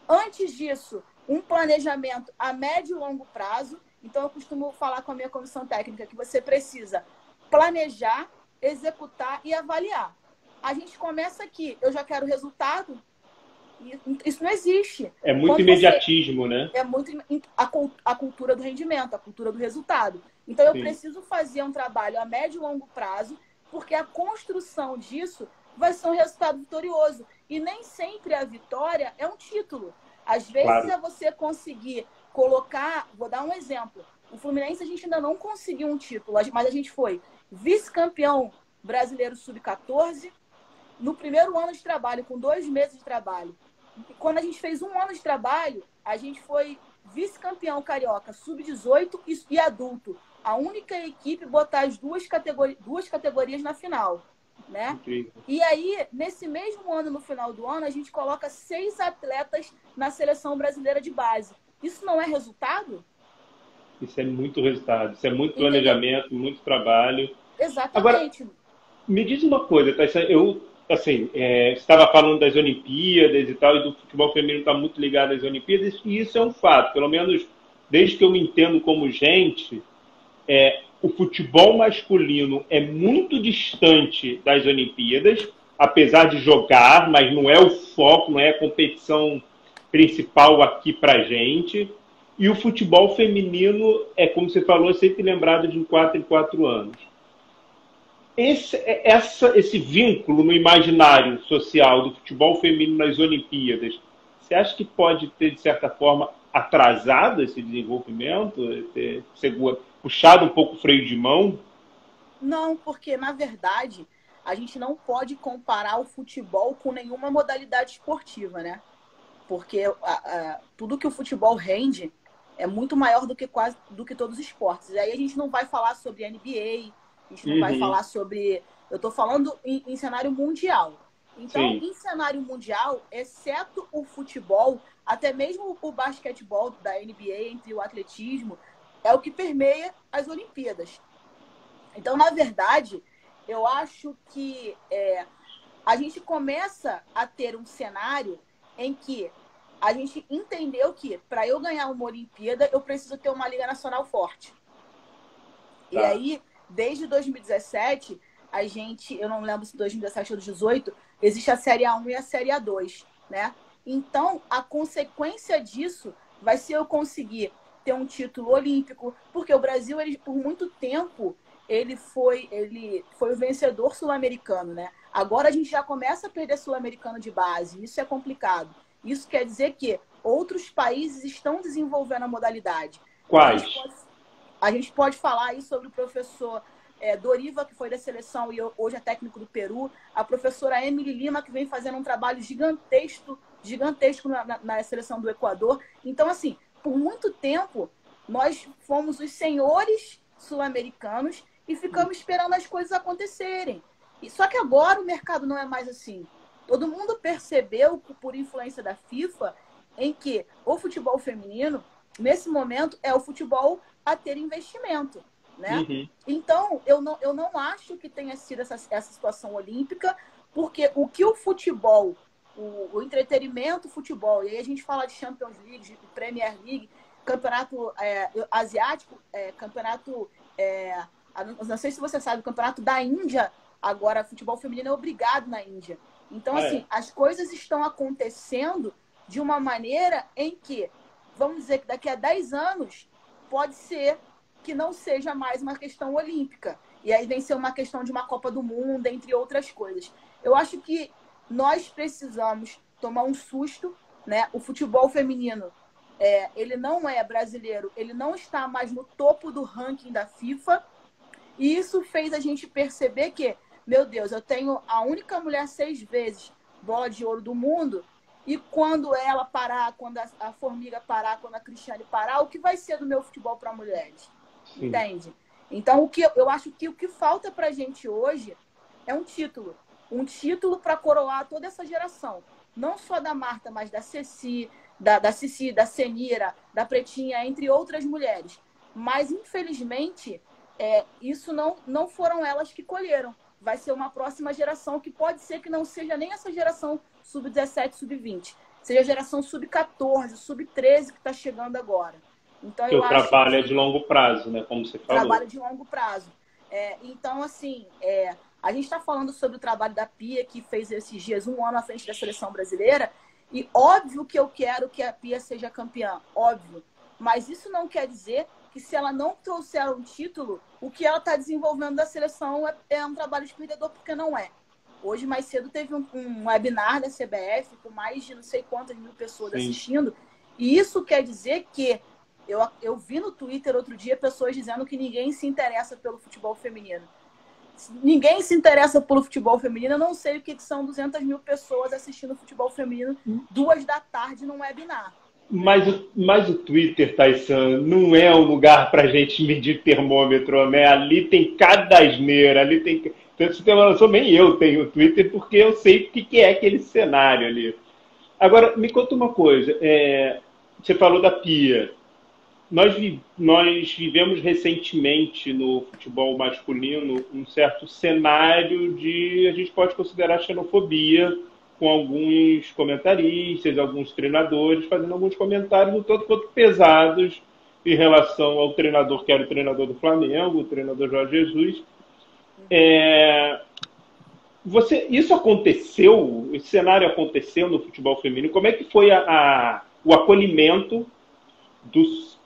Antes disso, um planejamento a médio e longo prazo. Então, eu costumo falar com a minha comissão técnica que você precisa planejar, executar e avaliar. A gente começa aqui, eu já quero resultado. Isso não existe. É muito Quando imediatismo, você... né? É muito a, a cultura do rendimento, a cultura do resultado. Então eu Sim. preciso fazer um trabalho a médio e longo prazo, porque a construção disso vai ser um resultado vitorioso. E nem sempre a vitória é um título. Às vezes claro. é você conseguir colocar, vou dar um exemplo. O Fluminense a gente ainda não conseguiu um título, mas a gente foi vice-campeão brasileiro sub-14, no primeiro ano de trabalho, com dois meses de trabalho. E quando a gente fez um ano de trabalho, a gente foi vice-campeão carioca sub-18 e adulto. A única equipe botar as duas, categori duas categorias na final. Né? E aí, nesse mesmo ano, no final do ano, a gente coloca seis atletas na seleção brasileira de base. Isso não é resultado? Isso é muito resultado, isso é muito planejamento, Entendeu? muito trabalho. Exatamente. Agora, me diz uma coisa, tá? Eu, assim, é, estava falando das Olimpíadas e tal, e do futebol feminino está muito ligado às Olimpíadas, e isso é um fato, pelo menos desde que eu me entendo como gente, é, o futebol masculino é muito distante das Olimpíadas, apesar de jogar, mas não é o foco, não é a competição principal aqui para gente. E o futebol feminino é, como você falou, sempre lembrado de 4 em 4 anos. Esse, essa, esse vínculo no imaginário social do futebol feminino nas Olimpíadas, você acha que pode ter, de certa forma, atrasado esse desenvolvimento? Ter puxado um pouco o freio de mão? Não, porque, na verdade, a gente não pode comparar o futebol com nenhuma modalidade esportiva, né? Porque a, a, tudo que o futebol rende é muito maior do que quase do que todos os esportes. E aí a gente não vai falar sobre NBA, a gente não uhum. vai falar sobre. Eu estou falando em, em, cenário mundial. Então, Sim. em cenário mundial, exceto o futebol, até mesmo o basquetebol da NBA, entre o atletismo, é o que permeia as Olimpíadas. Então, na verdade, eu acho que é, a gente começa a ter um cenário em que a gente entendeu que para eu ganhar uma Olimpíada, eu preciso ter uma Liga Nacional forte. Tá. E aí desde 2017, a gente, eu não lembro se 2017 ou 2018, existe a Série A1 e a Série A2, né? Então, a consequência disso vai ser eu conseguir ter um título olímpico, porque o Brasil, ele, por muito tempo, ele foi, ele foi o vencedor sul-americano, né? Agora a gente já começa a perder sul-americano de base, isso é complicado. Isso quer dizer que outros países estão desenvolvendo a modalidade. Quais? A gente pode, a gente pode falar aí sobre o professor é, Doriva, que foi da seleção e hoje é técnico do Peru, a professora Emily Lima, que vem fazendo um trabalho gigantesco, gigantesco na, na, na seleção do Equador. Então, assim, por muito tempo, nós fomos os senhores sul-americanos e ficamos esperando as coisas acontecerem. E só que agora o mercado não é mais assim. Todo mundo percebeu, por influência da FIFA, em que o futebol feminino, nesse momento, é o futebol a ter investimento. Né? Uhum. Então, eu não, eu não acho que tenha sido essa, essa situação olímpica, porque o que o futebol, o, o entretenimento futebol, e aí a gente fala de Champions League, de Premier League, campeonato é, asiático, é, campeonato. É, não sei se você sabe, o campeonato da Índia, agora, futebol feminino é obrigado na Índia. Então, é. assim, as coisas estão acontecendo de uma maneira em que, vamos dizer que daqui a 10 anos, pode ser que não seja mais uma questão olímpica. E aí vem ser uma questão de uma Copa do Mundo, entre outras coisas. Eu acho que nós precisamos tomar um susto, né? O futebol feminino, é, ele não é brasileiro, ele não está mais no topo do ranking da FIFA. E isso fez a gente perceber que, meu Deus, eu tenho a única mulher seis vezes bola de ouro do mundo. E quando ela parar, quando a, a formiga parar, quando a Cristiane parar, o que vai ser do meu futebol para mulheres? Sim. Entende? Então, o que eu acho que o que falta para a gente hoje é um título. Um título para coroar toda essa geração. Não só da Marta, mas da Ceci, da, da Cici, da Senira, da Pretinha, entre outras mulheres. Mas, infelizmente, é, isso não, não foram elas que colheram. Vai ser uma próxima geração que pode ser que não seja nem essa geração sub-17, sub-20. Seja a geração sub-14, sub-13 que está chegando agora. Então, eu o trabalho é de longo prazo, né? Como você falou. Trabalho de longo prazo. É, então, assim, é, a gente está falando sobre o trabalho da Pia, que fez esses dias um ano à frente da seleção brasileira. E óbvio que eu quero que a Pia seja campeã, óbvio. Mas isso não quer dizer que se ela não trouxer um título, o que ela está desenvolvendo da seleção é, é, um trabalho de perdedor, porque não é. Hoje, mais cedo, teve um, um, webinar da CBF com mais de não sei quantas mil pessoas Sim. assistindo. E isso quer dizer que eu, eu vi no Twitter outro dia pessoas dizendo que ninguém se interessa pelo futebol feminino. Ninguém se interessa pelo futebol feminino. Eu não sei o que são 200 mil pessoas assistindo futebol feminino duas da tarde num webinar. Mas, mas o Twitter, Tyson, não é um lugar para gente medir termômetro, né? Ali tem cada asneira, ali tem. Você tem uma noção, nem eu tenho Twitter, porque eu sei o que é aquele cenário ali. Agora, me conta uma coisa. É, você falou da Pia nós, nós vivemos recentemente no futebol masculino um certo cenário de, a gente pode considerar xenofobia, com alguns comentaristas, alguns treinadores fazendo alguns comentários um tanto quanto pesados em relação ao treinador que era o treinador do Flamengo, o treinador Jorge Jesus. É, você, isso aconteceu, esse cenário aconteceu no futebol feminino. Como é que foi a, a, o acolhimento dos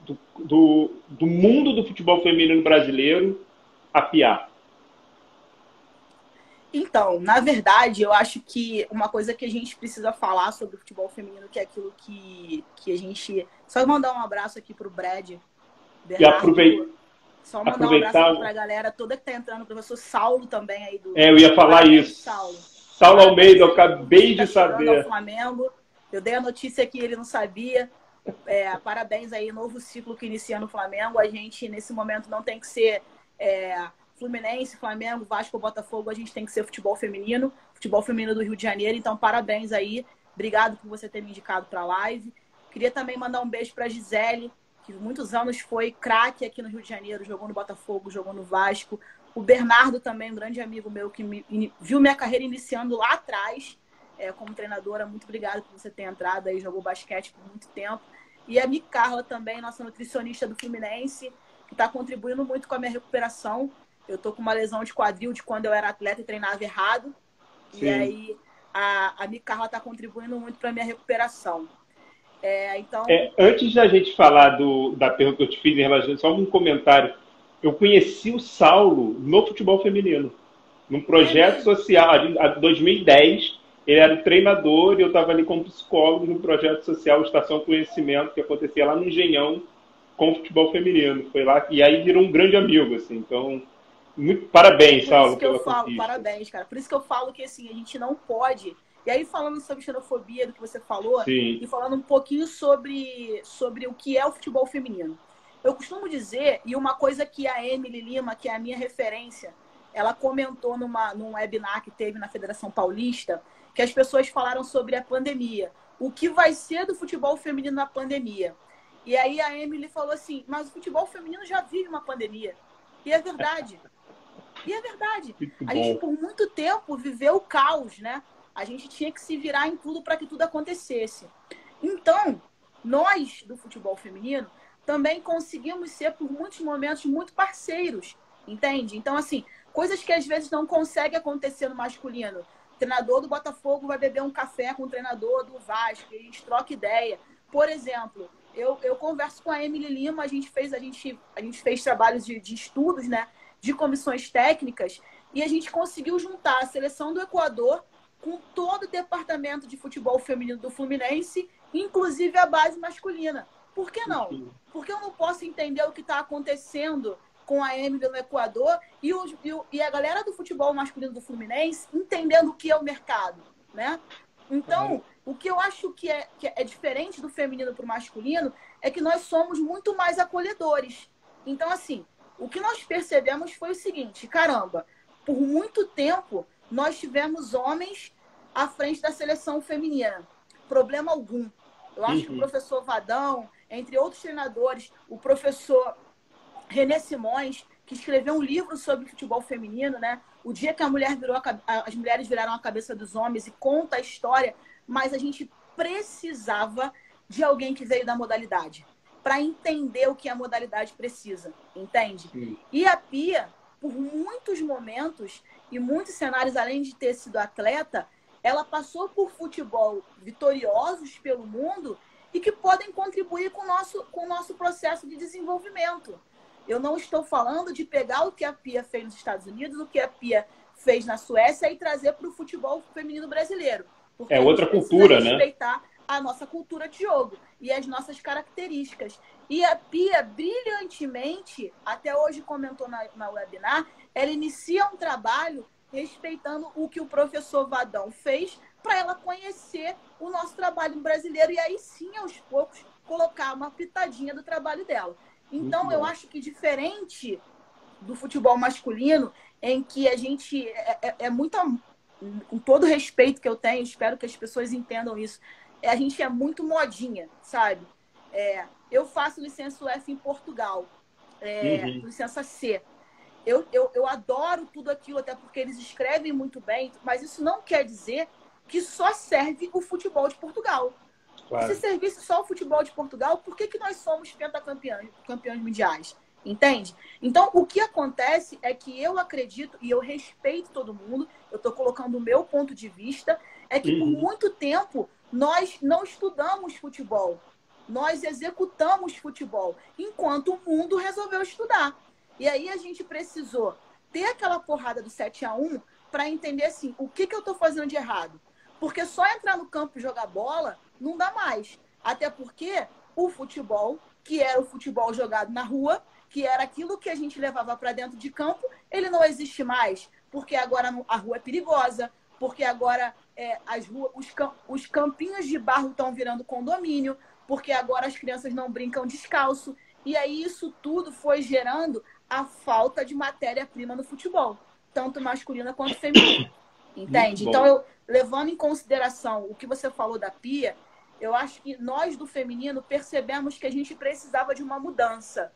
do, do, do mundo do futebol feminino brasileiro a piar? Então, na verdade, eu acho que uma coisa que a gente precisa falar sobre o futebol feminino, que é aquilo que, que a gente. Só mandar um abraço aqui pro Brad. Bernardo, e aproveitar. Só mandar aproveitar... um abraço para a galera toda que está entrando, o professor Saulo também aí do. É, eu ia falar isso. Saulo. Saulo Almeida, eu acabei de saber. Flamengo. Eu dei a notícia que ele não sabia. É, parabéns aí, novo ciclo que inicia no Flamengo. A gente, nesse momento, não tem que ser é, Fluminense, Flamengo, Vasco, Botafogo. A gente tem que ser futebol feminino, futebol feminino do Rio de Janeiro. Então, parabéns aí. Obrigado por você ter me indicado para a live. Queria também mandar um beijo para a Gisele, que muitos anos foi craque aqui no Rio de Janeiro, jogou no Botafogo, jogou no Vasco. O Bernardo também, um grande amigo meu, que me, viu minha carreira iniciando lá atrás é, como treinadora. Muito obrigado por você ter entrado aí, jogou basquete por muito tempo. E a Mi Carla também, nossa nutricionista do Fluminense, que está contribuindo muito com a minha recuperação. Eu tô com uma lesão de quadril de quando eu era atleta e treinava errado. Sim. E aí a, a Micarla está contribuindo muito para minha recuperação. É, então... É, antes da gente falar do, da pergunta que eu te fiz em relação, só um comentário. Eu conheci o Saulo no futebol feminino, num projeto é social, em 2010. Ele era o treinador e eu estava ali como psicólogo no projeto social Estação Conhecimento, que acontecia lá no Engenhão com o futebol feminino. Foi lá e aí virou um grande amigo, assim. Então, muito parabéns, Por Saulo. Por isso que eu falo, conquista. parabéns, cara. Por isso que eu falo que assim, a gente não pode. E aí, falando sobre xenofobia do que você falou, Sim. e falando um pouquinho sobre, sobre o que é o futebol feminino. Eu costumo dizer, e uma coisa que a Emily Lima, que é a minha referência, ela comentou numa, num webinar que teve na Federação Paulista, que as pessoas falaram sobre a pandemia. O que vai ser do futebol feminino na pandemia? E aí a Emily falou assim, mas o futebol feminino já vive uma pandemia. E é verdade. E é verdade. A gente, por muito tempo, viveu o caos, né? A gente tinha que se virar em tudo para que tudo acontecesse. Então, nós do futebol feminino também conseguimos ser, por muitos momentos, muito parceiros, entende? Então, assim, coisas que às vezes não consegue acontecer no masculino. O treinador do Botafogo vai beber um café com o treinador do Vasco, e a gente troca ideia. Por exemplo, eu, eu converso com a Emily Lima, a gente fez, a gente, a gente fez trabalhos de, de estudos, né? de comissões técnicas e a gente conseguiu juntar a seleção do Equador com todo o departamento de futebol feminino do Fluminense, inclusive a base masculina. Por que não? Porque eu não posso entender o que está acontecendo com a Emily no Equador e, e, o, e, a galera do futebol masculino do Fluminense entendendo o que é o mercado, né? Então, uhum. o que eu acho que é, que é diferente do feminino para o masculino é que nós somos muito mais acolhedores. Então, assim, o que nós percebemos foi o seguinte: caramba, por muito tempo nós tivemos homens à frente da seleção feminina. Problema algum. Eu acho uhum. que o uhum. professor Vadão, entre outros treinadores, o professor René Simões, que escreveu um livro sobre futebol feminino, né? O dia que a mulher virou a, as mulheres viraram a cabeça dos homens e conta a história, mas a gente precisava de alguém que veio da modalidade para entender o que a modalidade precisa, entende? Sim. E a Pia, por muitos momentos e muitos cenários, além de ter sido atleta, ela passou por futebol vitoriosos pelo mundo e que podem contribuir com o nosso, com o nosso processo de desenvolvimento. Eu não estou falando de pegar o que a Pia fez nos Estados Unidos, o que a Pia fez na Suécia e trazer para o futebol feminino brasileiro. é outra cultura, né? respeitar a nossa cultura de jogo e as nossas características. E a Pia, brilhantemente, até hoje comentou na, na webinar, ela inicia um trabalho respeitando o que o professor Vadão fez para ela conhecer o nosso trabalho brasileiro e aí sim, aos poucos, colocar uma pitadinha do trabalho dela. Então, eu acho que diferente do futebol masculino, em que a gente é, é, é muito, com todo o respeito que eu tenho, espero que as pessoas entendam isso, a gente é muito modinha, sabe? É, eu faço licença UF em Portugal, é, uhum. licença C. Eu, eu, eu adoro tudo aquilo, até porque eles escrevem muito bem, mas isso não quer dizer que só serve o futebol de Portugal. Claro. Se servisse só o futebol de Portugal, por que, que nós somos pentacampeões campeões mundiais? Entende? Então, o que acontece é que eu acredito e eu respeito todo mundo, eu estou colocando o meu ponto de vista, é que uhum. por muito tempo nós não estudamos futebol, nós executamos futebol, enquanto o mundo resolveu estudar. E aí a gente precisou ter aquela porrada do 7 a 1 para entender assim, o que, que eu estou fazendo de errado. Porque só entrar no campo e jogar bola não dá mais. Até porque o futebol, que era o futebol jogado na rua, que era aquilo que a gente levava para dentro de campo, ele não existe mais. Porque agora a rua é perigosa, porque agora é, as ruas, os, os campinhos de barro estão virando condomínio, porque agora as crianças não brincam descalço. E aí isso tudo foi gerando a falta de matéria-prima no futebol, tanto masculina quanto feminina. Entende? Então, eu, levando em consideração o que você falou da Pia, eu acho que nós do feminino percebemos que a gente precisava de uma mudança.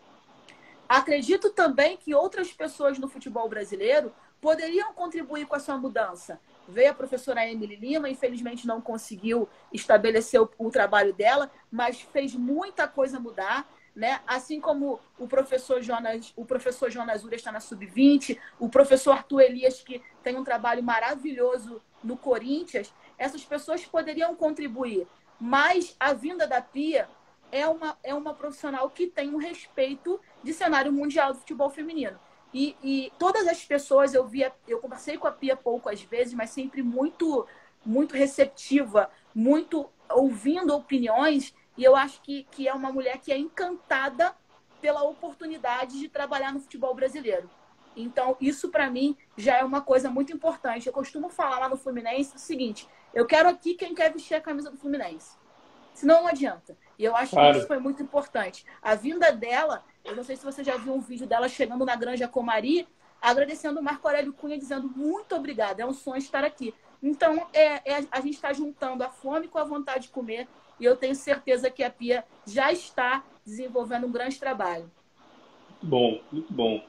Acredito também que outras pessoas no futebol brasileiro poderiam contribuir com essa mudança. Veio a professora Emily Lima, infelizmente não conseguiu estabelecer o, o trabalho dela, mas fez muita coisa mudar. Né? Assim como o professor Jonas, o professor Jonas Ura está na sub-20, o professor Arthur Elias que tem um trabalho maravilhoso no Corinthians, essas pessoas poderiam contribuir. Mas a vinda da Pia é uma, é uma profissional que tem um respeito de cenário mundial do futebol feminino. E, e todas as pessoas eu via, eu conversei com a Pia poucas vezes, mas sempre muito, muito receptiva, muito ouvindo opiniões. E eu acho que, que é uma mulher que é encantada pela oportunidade de trabalhar no futebol brasileiro. Então, isso para mim já é uma coisa muito importante. Eu costumo falar lá no Fluminense o seguinte: eu quero aqui quem quer vestir a camisa do Fluminense. Senão não adianta. E eu acho claro. que isso foi muito importante. A vinda dela, eu não sei se você já viu um vídeo dela chegando na Granja Comari, agradecendo o Marco Aurélio Cunha, dizendo muito obrigada, é um sonho estar aqui. Então, é, é a gente está juntando a fome com a vontade de comer, e eu tenho certeza que a Pia já está desenvolvendo um grande trabalho. Bom, muito bom.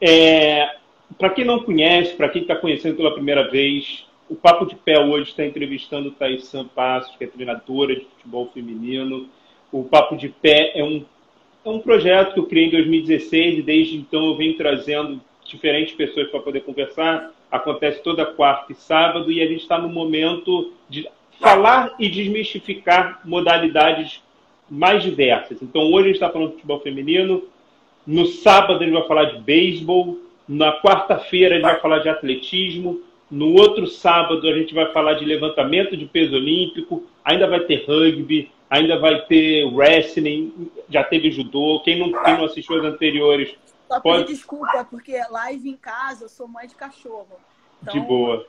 É, para quem não conhece, para quem está conhecendo pela primeira vez, o Papo de Pé hoje está entrevistando Thaís Passos, que é treinadora de futebol feminino. O Papo de Pé é um, é um projeto que eu criei em 2016 e desde então eu venho trazendo diferentes pessoas para poder conversar. Acontece toda quarta e sábado e a gente está no momento de falar e desmistificar modalidades mais diversas. Então hoje a gente está falando de futebol feminino, no sábado a gente vai falar de beisebol, na quarta-feira a gente vai falar de atletismo, no outro sábado a gente vai falar de levantamento de peso olímpico, ainda vai ter rugby, ainda vai ter wrestling, já teve judô. Quem não, quem não assistiu as anteriores. Só pode... desculpa, porque live em casa eu sou mãe de cachorro. Então, de boa.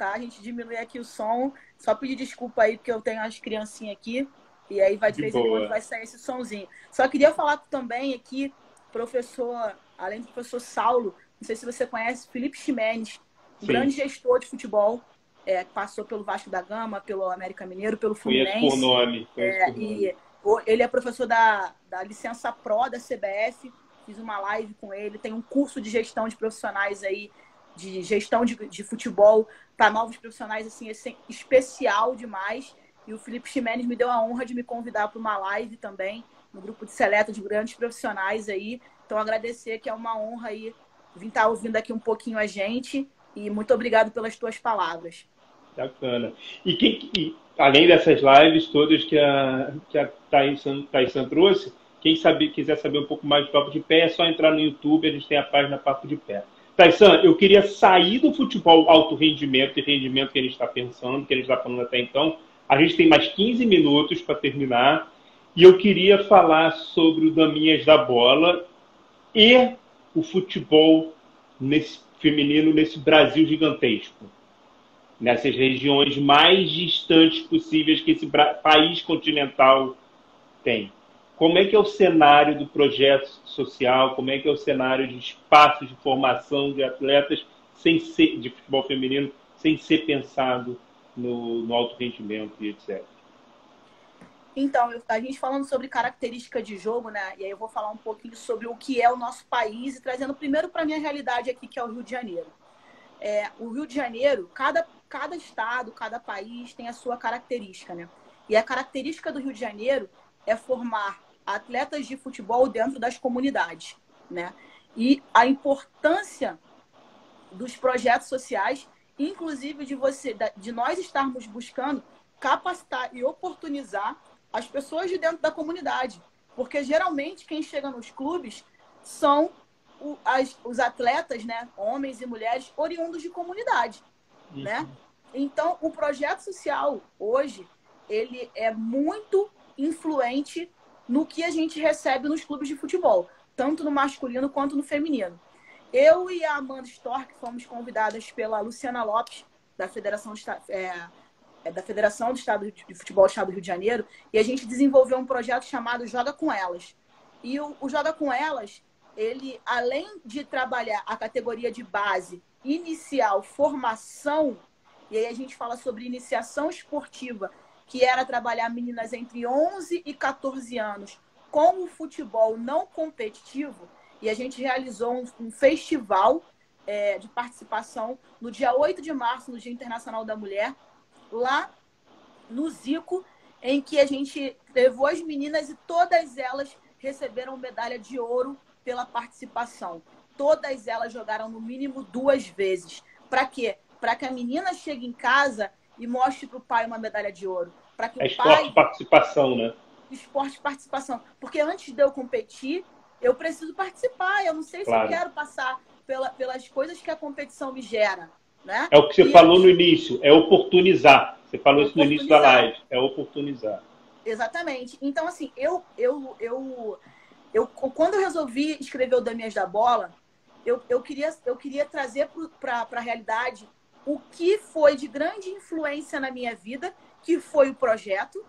Tá, a gente diminui aqui o som. Só pedir desculpa aí, porque eu tenho as criancinhas aqui. E aí vai de, vez em quando vai sair esse somzinho. Só queria falar também aqui, professor, além do professor Saulo, não sei se você conhece, Felipe Ximenes um grande gestor de futebol, é, passou pelo Vasco da Gama, pelo América Mineiro, pelo Fluminense. Conheço por nome. É, por nome. E ele é professor da, da licença Pro da CBF, fiz uma live com ele, tem um curso de gestão de profissionais aí, de gestão de, de futebol para novos profissionais, assim, esse, especial demais. E o Felipe Ximenes me deu a honra de me convidar para uma live também, no grupo de seleta de grandes profissionais aí. Então, agradecer que é uma honra aí vir estar tá ouvindo aqui um pouquinho a gente e muito obrigado pelas tuas palavras. Bacana. E, quem, e além dessas lives todas que a, que a Thaísan trouxe, quem sabe, quiser saber um pouco mais de Papo de Pé, é só entrar no YouTube, a gente tem a página Papo de Pé. Taisan, eu queria sair do futebol alto rendimento e rendimento que a gente está pensando, que a gente está falando até então. A gente tem mais 15 minutos para terminar. E eu queria falar sobre o Daminhas da Bola e o futebol nesse feminino nesse Brasil gigantesco, nessas regiões mais distantes possíveis que esse país continental tem. Como é que é o cenário do projeto social? Como é que é o cenário de espaços de formação de atletas sem ser de futebol feminino sem ser pensado no, no alto rendimento e etc. Então, a gente falando sobre característica de jogo, né? E aí eu vou falar um pouquinho sobre o que é o nosso país e trazendo primeiro para a minha realidade aqui, que é o Rio de Janeiro. É, o Rio de Janeiro, cada, cada estado, cada país tem a sua característica, né? E a característica do Rio de Janeiro é formar atletas de futebol dentro das comunidades, né? E a importância dos projetos sociais, inclusive de você, de nós estarmos buscando capacitar e oportunizar as pessoas de dentro da comunidade. Porque geralmente quem chega nos clubes são o, as, os atletas, né, homens e mulheres oriundos de comunidade, Isso. né? Então, o projeto social hoje, ele é muito influente no que a gente recebe nos clubes de futebol, tanto no masculino quanto no feminino. Eu e a Amanda Stork fomos convidadas pela Luciana Lopes, da Federação é, é da Federação do Estado de Futebol do Estado do Rio de Janeiro, e a gente desenvolveu um projeto chamado Joga com Elas. E o, o Joga com Elas, ele, além de trabalhar a categoria de base, inicial, formação, e aí a gente fala sobre iniciação esportiva, que era trabalhar meninas entre 11 e 14 anos com o futebol não competitivo, e a gente realizou um, um festival é, de participação no dia 8 de março, no Dia Internacional da Mulher, lá no Zico, em que a gente levou as meninas e todas elas receberam medalha de ouro pela participação. Todas elas jogaram no mínimo duas vezes. Para quê? Para que a menina chegue em casa e mostre para o pai uma medalha de ouro. Para que é esporte pai... participação, né? Esporte participação. Porque antes de eu competir, eu preciso participar. Eu não sei claro. se eu quero passar pela, pelas coisas que a competição me gera. Né? É o que você e falou no início, é oportunizar. Você falou isso no início da live, é oportunizar. Exatamente. Então, assim, eu, eu, eu, eu quando eu resolvi escrever o Damias da Bola, eu, eu, queria, eu queria trazer para a realidade o que foi de grande influência na minha vida, que foi o projeto,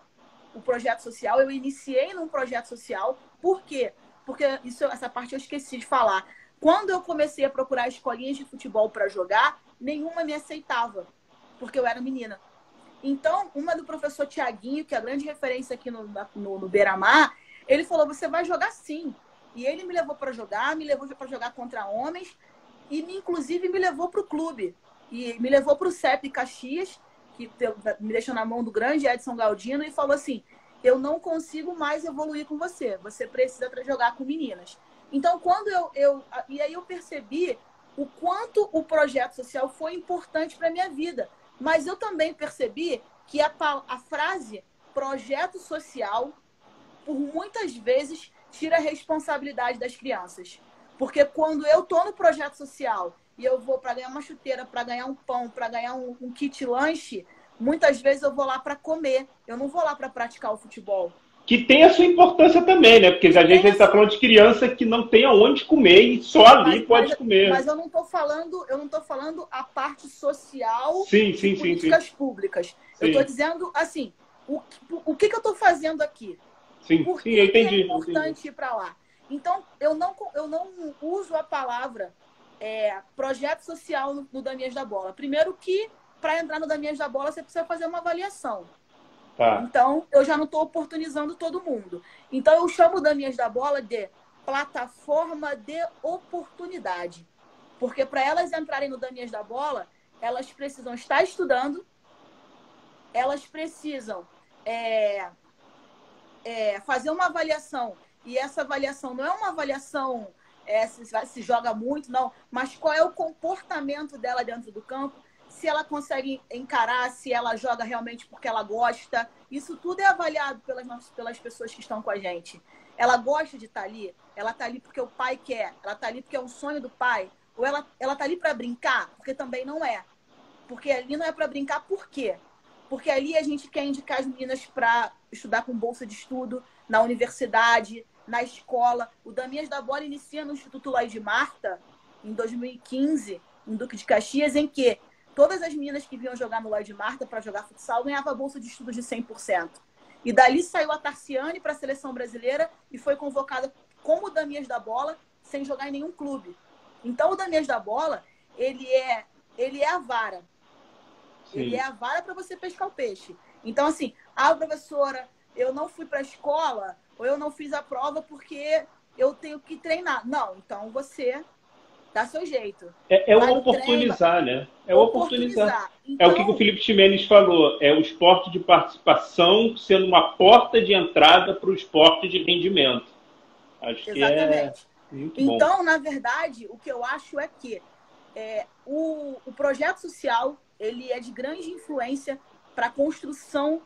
o projeto social. Eu iniciei num projeto social, por quê? Porque isso, essa parte eu esqueci de falar. Quando eu comecei a procurar escolinhas de futebol para jogar, nenhuma me aceitava, porque eu era menina. Então, uma do professor Tiaguinho, que é a grande referência aqui no, no, no Beira-Mar, ele falou: você vai jogar sim. E ele me levou para jogar, me levou para jogar contra homens e, me, inclusive, me levou para o clube. E me levou para o CEP Caxias, que me deixou na mão do grande Edson Galdino, e falou assim: eu não consigo mais evoluir com você, você precisa jogar com meninas. Então, quando eu. eu e aí eu percebi o quanto o projeto social foi importante para a minha vida. Mas eu também percebi que a, a frase projeto social, por muitas vezes, tira a responsabilidade das crianças. Porque quando eu estou no projeto social e eu vou para ganhar uma chuteira, para ganhar um pão, para ganhar um, um kit lanche, muitas vezes eu vou lá para comer. Eu não vou lá para praticar o futebol. Que tem a sua importância também, né? Porque a gente está falando de criança que não tem aonde comer e só ali mas, pode mas, comer. Mas eu não estou falando, eu não tô falando a parte social sim, sim, sim, políticas sim. públicas. Eu estou dizendo assim, o, o que, que eu estou fazendo aqui? Sim, Por sim, eu entendi. é importante ir para lá? Então, eu não, eu não uso a palavra é, projeto social no, no Damias da Bola. Primeiro que, para entrar no Damias da Bola, você precisa fazer uma avaliação. Tá. Então, eu já não estou oportunizando todo mundo. Então, eu chamo o Damias da Bola de plataforma de oportunidade. Porque para elas entrarem no Damias da Bola, elas precisam estar estudando, elas precisam é, é, fazer uma avaliação. E essa avaliação não é uma avaliação é, se, se joga muito, não, mas qual é o comportamento dela dentro do campo se ela consegue encarar, se ela joga realmente porque ela gosta. Isso tudo é avaliado pelas, pelas pessoas que estão com a gente. Ela gosta de estar tá ali, ela está ali porque o pai quer, ela está ali porque é um sonho do pai, ou ela ela está ali para brincar, porque também não é. Porque ali não é para brincar, por quê? Porque ali a gente quer indicar as meninas para estudar com bolsa de estudo na universidade, na escola. O Damias da Bola inicia no Instituto Lloyd Marta, em 2015, em Duque de Caxias, em que todas as meninas que vinham jogar no Lloyd Marta para jogar futsal ganhavam bolsa de estudo de 100%. E dali saiu a Tarciane para a seleção brasileira e foi convocada como Damias da Bola, sem jogar em nenhum clube. Então o Damias da Bola, ele é, ele é a vara. Sim. Ele é a vara para você pescar o peixe. Então assim, a professora, eu não fui para a escola ou eu não fiz a prova porque eu tenho que treinar. Não, então você dá seu jeito. É, é o oportunizar, né? É o oportunizar. oportunizar. Então, é o que então o Felipe Ximenes falou. É o esporte de participação sendo uma porta de entrada para o esporte de rendimento. Acho Exatamente. que é muito bom. Então, na verdade, o que eu acho é que é, o, o projeto social ele é de grande influência para a construção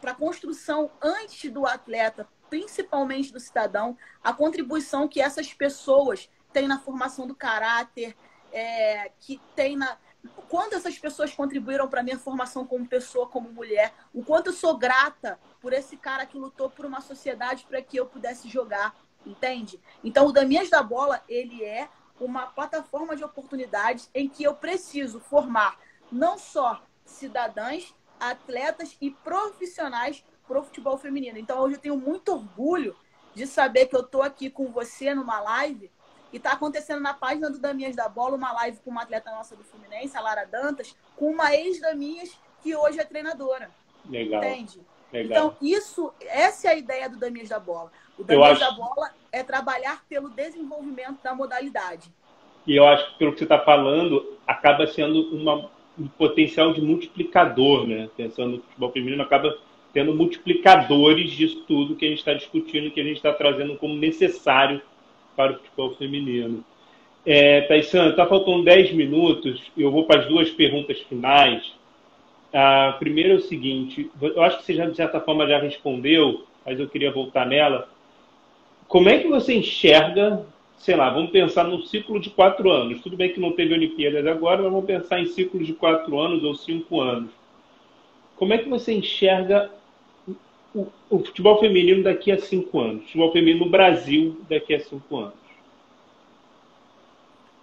para a construção antes do atleta, principalmente do cidadão, a contribuição que essas pessoas têm na formação do caráter, é, que tem na. Quando essas pessoas contribuíram para minha formação como pessoa, como mulher, o quanto eu sou grata por esse cara que lutou por uma sociedade para que eu pudesse jogar, entende? Então, o Damias da Bola, ele é uma plataforma de oportunidades em que eu preciso formar não só cidadãs, atletas e profissionais para o futebol feminino. Então, hoje eu tenho muito orgulho de saber que eu estou aqui com você numa live e está acontecendo na página do Damias da Bola uma live com uma atleta nossa do Fluminense, a Lara Dantas, com uma ex-Damias que hoje é treinadora. Legal. Entende? Legal. Então, isso, essa é a ideia do Damias da Bola. O Damias acho... da Bola é trabalhar pelo desenvolvimento da modalidade. E eu acho que pelo que você está falando, acaba sendo uma, um potencial de multiplicador, né? Pensando no futebol feminino, acaba tendo multiplicadores disso tudo que a gente está discutindo, que a gente está trazendo como necessário para o futebol feminino. É, Taissan, está faltando 10 minutos eu vou para as duas perguntas finais. A primeira é o seguinte: eu acho que você já, de certa forma, já respondeu, mas eu queria voltar nela. Como é que você enxerga, sei lá, vamos pensar num ciclo de quatro anos. Tudo bem que não teve Olimpíadas agora, mas vamos pensar em ciclos de quatro anos ou cinco anos. Como é que você enxerga o, o futebol feminino daqui a cinco anos? O futebol feminino no Brasil daqui a cinco anos?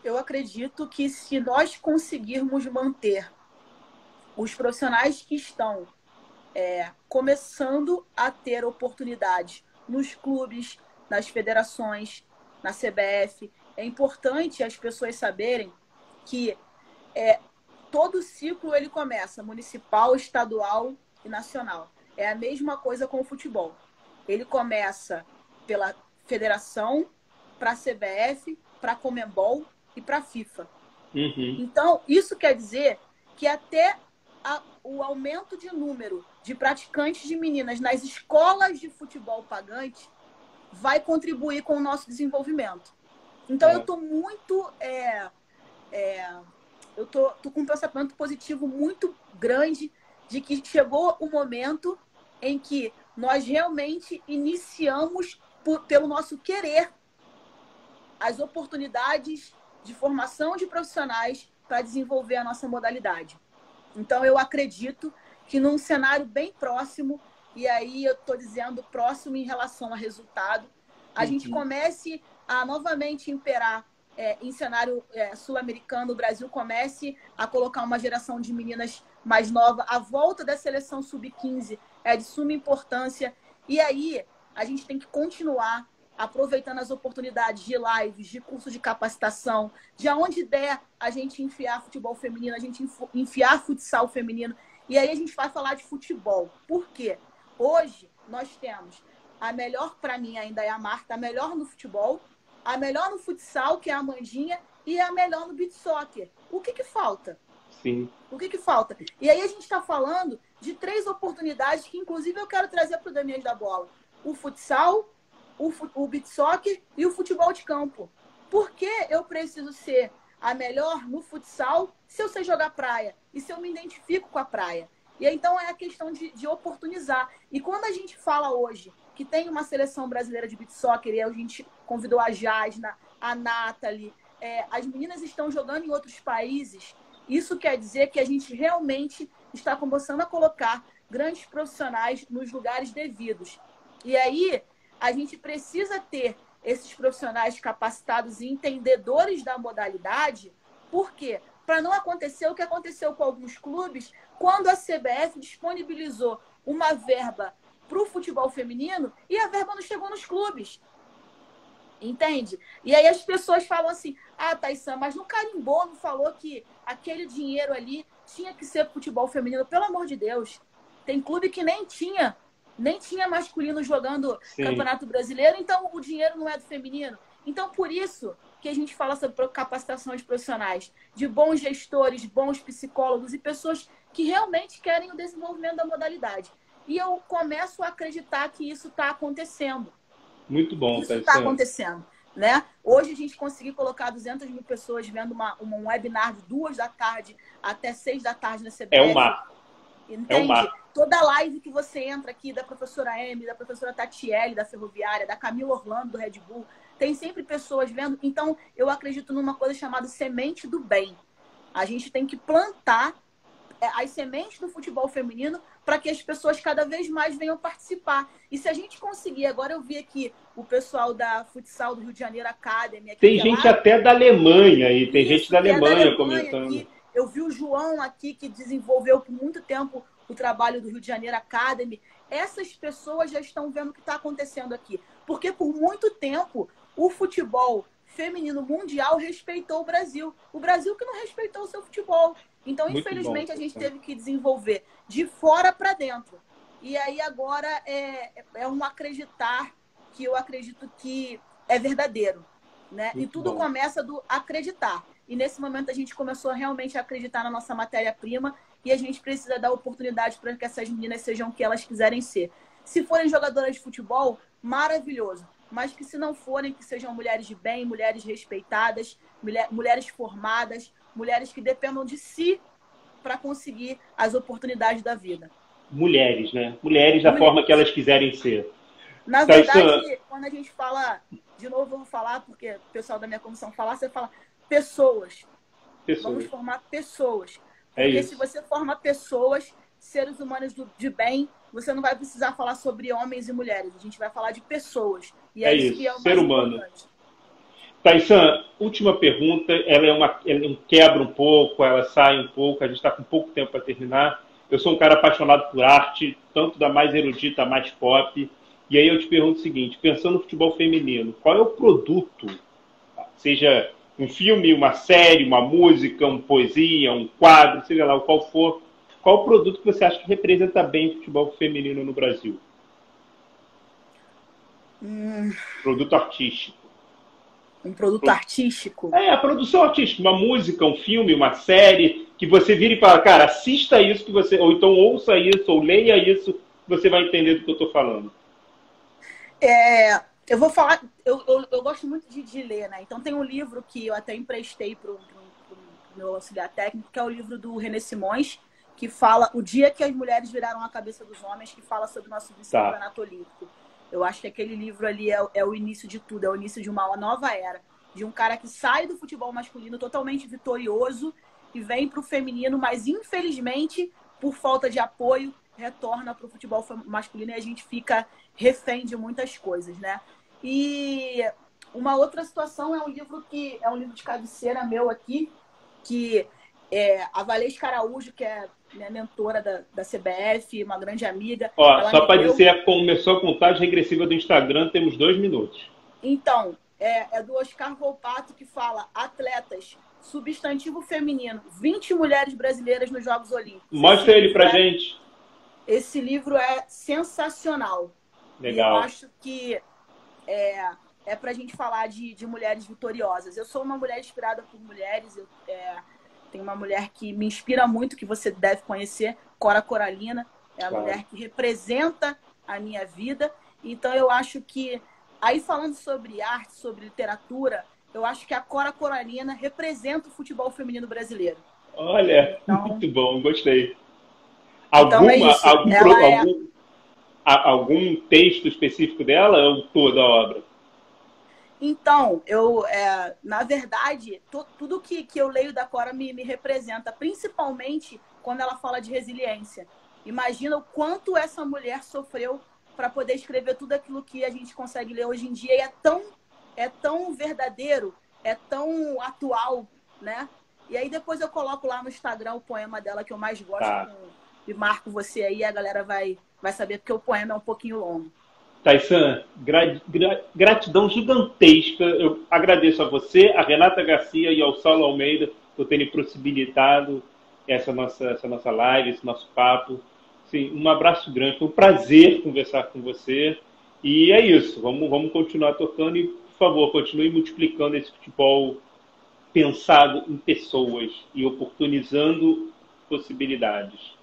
Eu acredito que se nós conseguirmos manter os profissionais que estão é, começando a ter oportunidades nos clubes, nas federações, na CBF, é importante as pessoas saberem que é, todo ciclo ele começa municipal, estadual e nacional. É a mesma coisa com o futebol. Ele começa pela federação, para a CBF, para a Comembol e para a FIFA. Uhum. Então, isso quer dizer que até a, o aumento de número de praticantes de meninas nas escolas de futebol pagante vai contribuir com o nosso desenvolvimento. Então, é. eu estou muito. É, é, eu tô, tô com um pensamento positivo muito grande de que chegou o momento em que nós realmente iniciamos, por, pelo nosso querer, as oportunidades de formação de profissionais para desenvolver a nossa modalidade. Então, eu acredito que num cenário bem próximo, e aí eu estou dizendo próximo em relação a resultado, a uhum. gente comece a novamente imperar é, em cenário é, sul-americano, o Brasil comece a colocar uma geração de meninas mais nova. A volta da seleção sub-15 é de suma importância. E aí a gente tem que continuar aproveitando as oportunidades de lives, de cursos de capacitação, de aonde der a gente enfiar futebol feminino, a gente enfiar futsal feminino. E aí a gente vai falar de futebol. Por quê? Hoje nós temos a melhor, para mim ainda é a Marta, a melhor no futebol, a melhor no futsal, que é a Amandinha, e a melhor no beat soccer. O que, que falta? Sim. O que, que falta? E aí a gente está falando de três oportunidades que, inclusive, eu quero trazer para o Damiães da Bola. O futsal, o, o beat soccer e o futebol de campo. Por que eu preciso ser a melhor no futsal se eu sei jogar praia e se eu me identifico com a praia? E então é a questão de, de oportunizar. E quando a gente fala hoje que tem uma seleção brasileira de beat soccer e a gente convidou a Jasna, a Nathalie, é, as meninas estão jogando em outros países, isso quer dizer que a gente realmente está começando a colocar grandes profissionais nos lugares devidos. E aí, a gente precisa ter esses profissionais capacitados e entendedores da modalidade, por quê? Para não acontecer o que aconteceu com alguns clubes quando a CBF disponibilizou uma verba para o futebol feminino e a verba não chegou nos clubes. Entende? E aí as pessoas falam assim: ah, Taissan, mas no carimbou não falou que aquele dinheiro ali tinha que ser futebol feminino. Pelo amor de Deus. Tem clube que nem tinha nem tinha masculino jogando Sim. Campeonato Brasileiro, então o dinheiro não é do feminino. Então, por isso que a gente fala sobre capacitação de profissionais, de bons gestores, bons psicólogos e pessoas que realmente querem o desenvolvimento da modalidade. E eu começo a acreditar que isso está acontecendo. Muito bom. Isso está acontecendo. Né? Hoje a gente conseguiu colocar 200 mil pessoas vendo uma, um webinar de duas da tarde até seis da tarde na CBF. É um marco. Entende? É um marco. Toda live que você entra aqui, da professora Amy, da professora Tatiele, da Ferroviária, da Camila Orlando, do Red Bull, tem sempre pessoas vendo. Então, eu acredito numa coisa chamada semente do bem. A gente tem que plantar é, as sementes do futebol feminino para que as pessoas cada vez mais venham participar. E se a gente conseguir, agora eu vi aqui o pessoal da Futsal do Rio de Janeiro Academy. tem gente lá, até da Alemanha aí, tem gente da Alemanha, da Alemanha comentando. Aqui. Eu vi o João aqui que desenvolveu por muito tempo o trabalho do Rio de Janeiro Academy, essas pessoas já estão vendo o que está acontecendo aqui. Porque por muito tempo o futebol feminino mundial respeitou o Brasil. O Brasil que não respeitou o seu futebol. Então, muito infelizmente, bom. a gente teve que desenvolver de fora para dentro. E aí agora é, é um acreditar que eu acredito que é verdadeiro. Né? e tudo bom. começa do acreditar. E nesse momento a gente começou realmente a acreditar na nossa matéria-prima e a gente precisa dar oportunidade para que essas meninas sejam o que elas quiserem ser. Se forem jogadoras de futebol, maravilhoso. Mas que se não forem, que sejam mulheres de bem, mulheres respeitadas, mulheres formadas, mulheres que dependam de si para conseguir as oportunidades da vida. Mulheres, né? Mulheres da mulheres. forma que elas quiserem ser. Na tá verdade, isso... quando a gente fala, de novo eu vou falar, porque o pessoal da minha comissão fala, você fala pessoas. pessoas. Vamos formar pessoas. É porque é se você forma pessoas, seres humanos de bem, você não vai precisar falar sobre homens e mulheres. A gente vai falar de pessoas. E é, é isso, que é o ser humano. Importante. Taissan, última pergunta. Ela é uma, ela quebra um pouco, ela sai um pouco. A gente está com pouco tempo para terminar. Eu sou um cara apaixonado por arte, tanto da mais erudita, mais pop. E aí eu te pergunto o seguinte: pensando no futebol feminino, qual é o produto, seja um filme, uma série, uma música, uma poesia, um quadro, seja lá o qual for, qual o produto que você acha que representa bem o futebol feminino no Brasil? Hum... Produto artístico. Um produto Pro... artístico? É, a produção artística, uma música, um filme, uma série, que você vira e fala, cara, assista isso que você, ou então ouça isso, ou leia isso, você vai entender do que eu estou falando. É, eu vou falar, eu, eu, eu gosto muito de, de, ler, né? Então tem um livro que eu até emprestei para o meu auxiliar técnico, que é o livro do René Simões, que fala o dia que as mulheres viraram a cabeça dos homens, que fala sobre o nosso vice-campeonato tá. Eu acho que aquele livro ali é, é, o início de tudo, é o início de uma nova era. De um cara que sai do futebol masculino totalmente vitorioso e vem para o feminino, mas infelizmente, por falta de apoio, retorna para o futebol masculino e a gente fica refém de muitas coisas, né? E uma outra situação é um livro que é um livro de cabeceira meu aqui, que é a Valesca Araújo, que é minha mentora da, da CBF, uma grande amiga. Ó, só para deu... dizer, começou a contagem regressiva do Instagram, temos dois minutos. Então, é, é do Oscar Volpato que fala atletas, substantivo feminino, 20 mulheres brasileiras nos Jogos Olímpicos. Mostra ele pra é, gente. Esse livro é sensacional. Legal. E eu acho que é, é pra gente falar de, de mulheres vitoriosas. Eu sou uma mulher inspirada por mulheres, eu, é, tem uma mulher que me inspira muito, que você deve conhecer, Cora Coralina. É a claro. mulher que representa a minha vida. Então eu acho que, aí falando sobre arte, sobre literatura, eu acho que a Cora Coralina representa o futebol feminino brasileiro. Olha, então, muito bom, gostei. Alguma, então é algum, é... algum, algum texto específico dela ou toda a obra? Então, eu, é, na verdade, tudo que, que eu leio da Cora me, me representa, principalmente quando ela fala de resiliência. Imagina o quanto essa mulher sofreu para poder escrever tudo aquilo que a gente consegue ler hoje em dia e é tão, é tão verdadeiro, é tão atual, né? E aí depois eu coloco lá no Instagram o poema dela que eu mais gosto tá. e marco você aí, a galera vai, vai saber porque o poema é um pouquinho longo. Taissan, gratidão gigantesca. Eu agradeço a você, a Renata Garcia e ao Saulo Almeida por terem possibilitado essa nossa, essa nossa live, esse nosso papo. Sim, um abraço grande, foi um prazer conversar com você. E é isso, vamos, vamos continuar tocando e, por favor, continue multiplicando esse futebol pensado em pessoas e oportunizando possibilidades.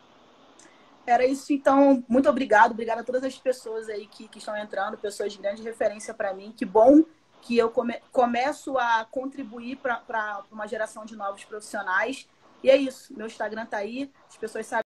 Era isso, então, muito obrigado. Obrigado a todas as pessoas aí que, que estão entrando, pessoas de grande referência para mim. Que bom que eu come, começo a contribuir para uma geração de novos profissionais. E é isso, meu Instagram está aí, as pessoas sabem.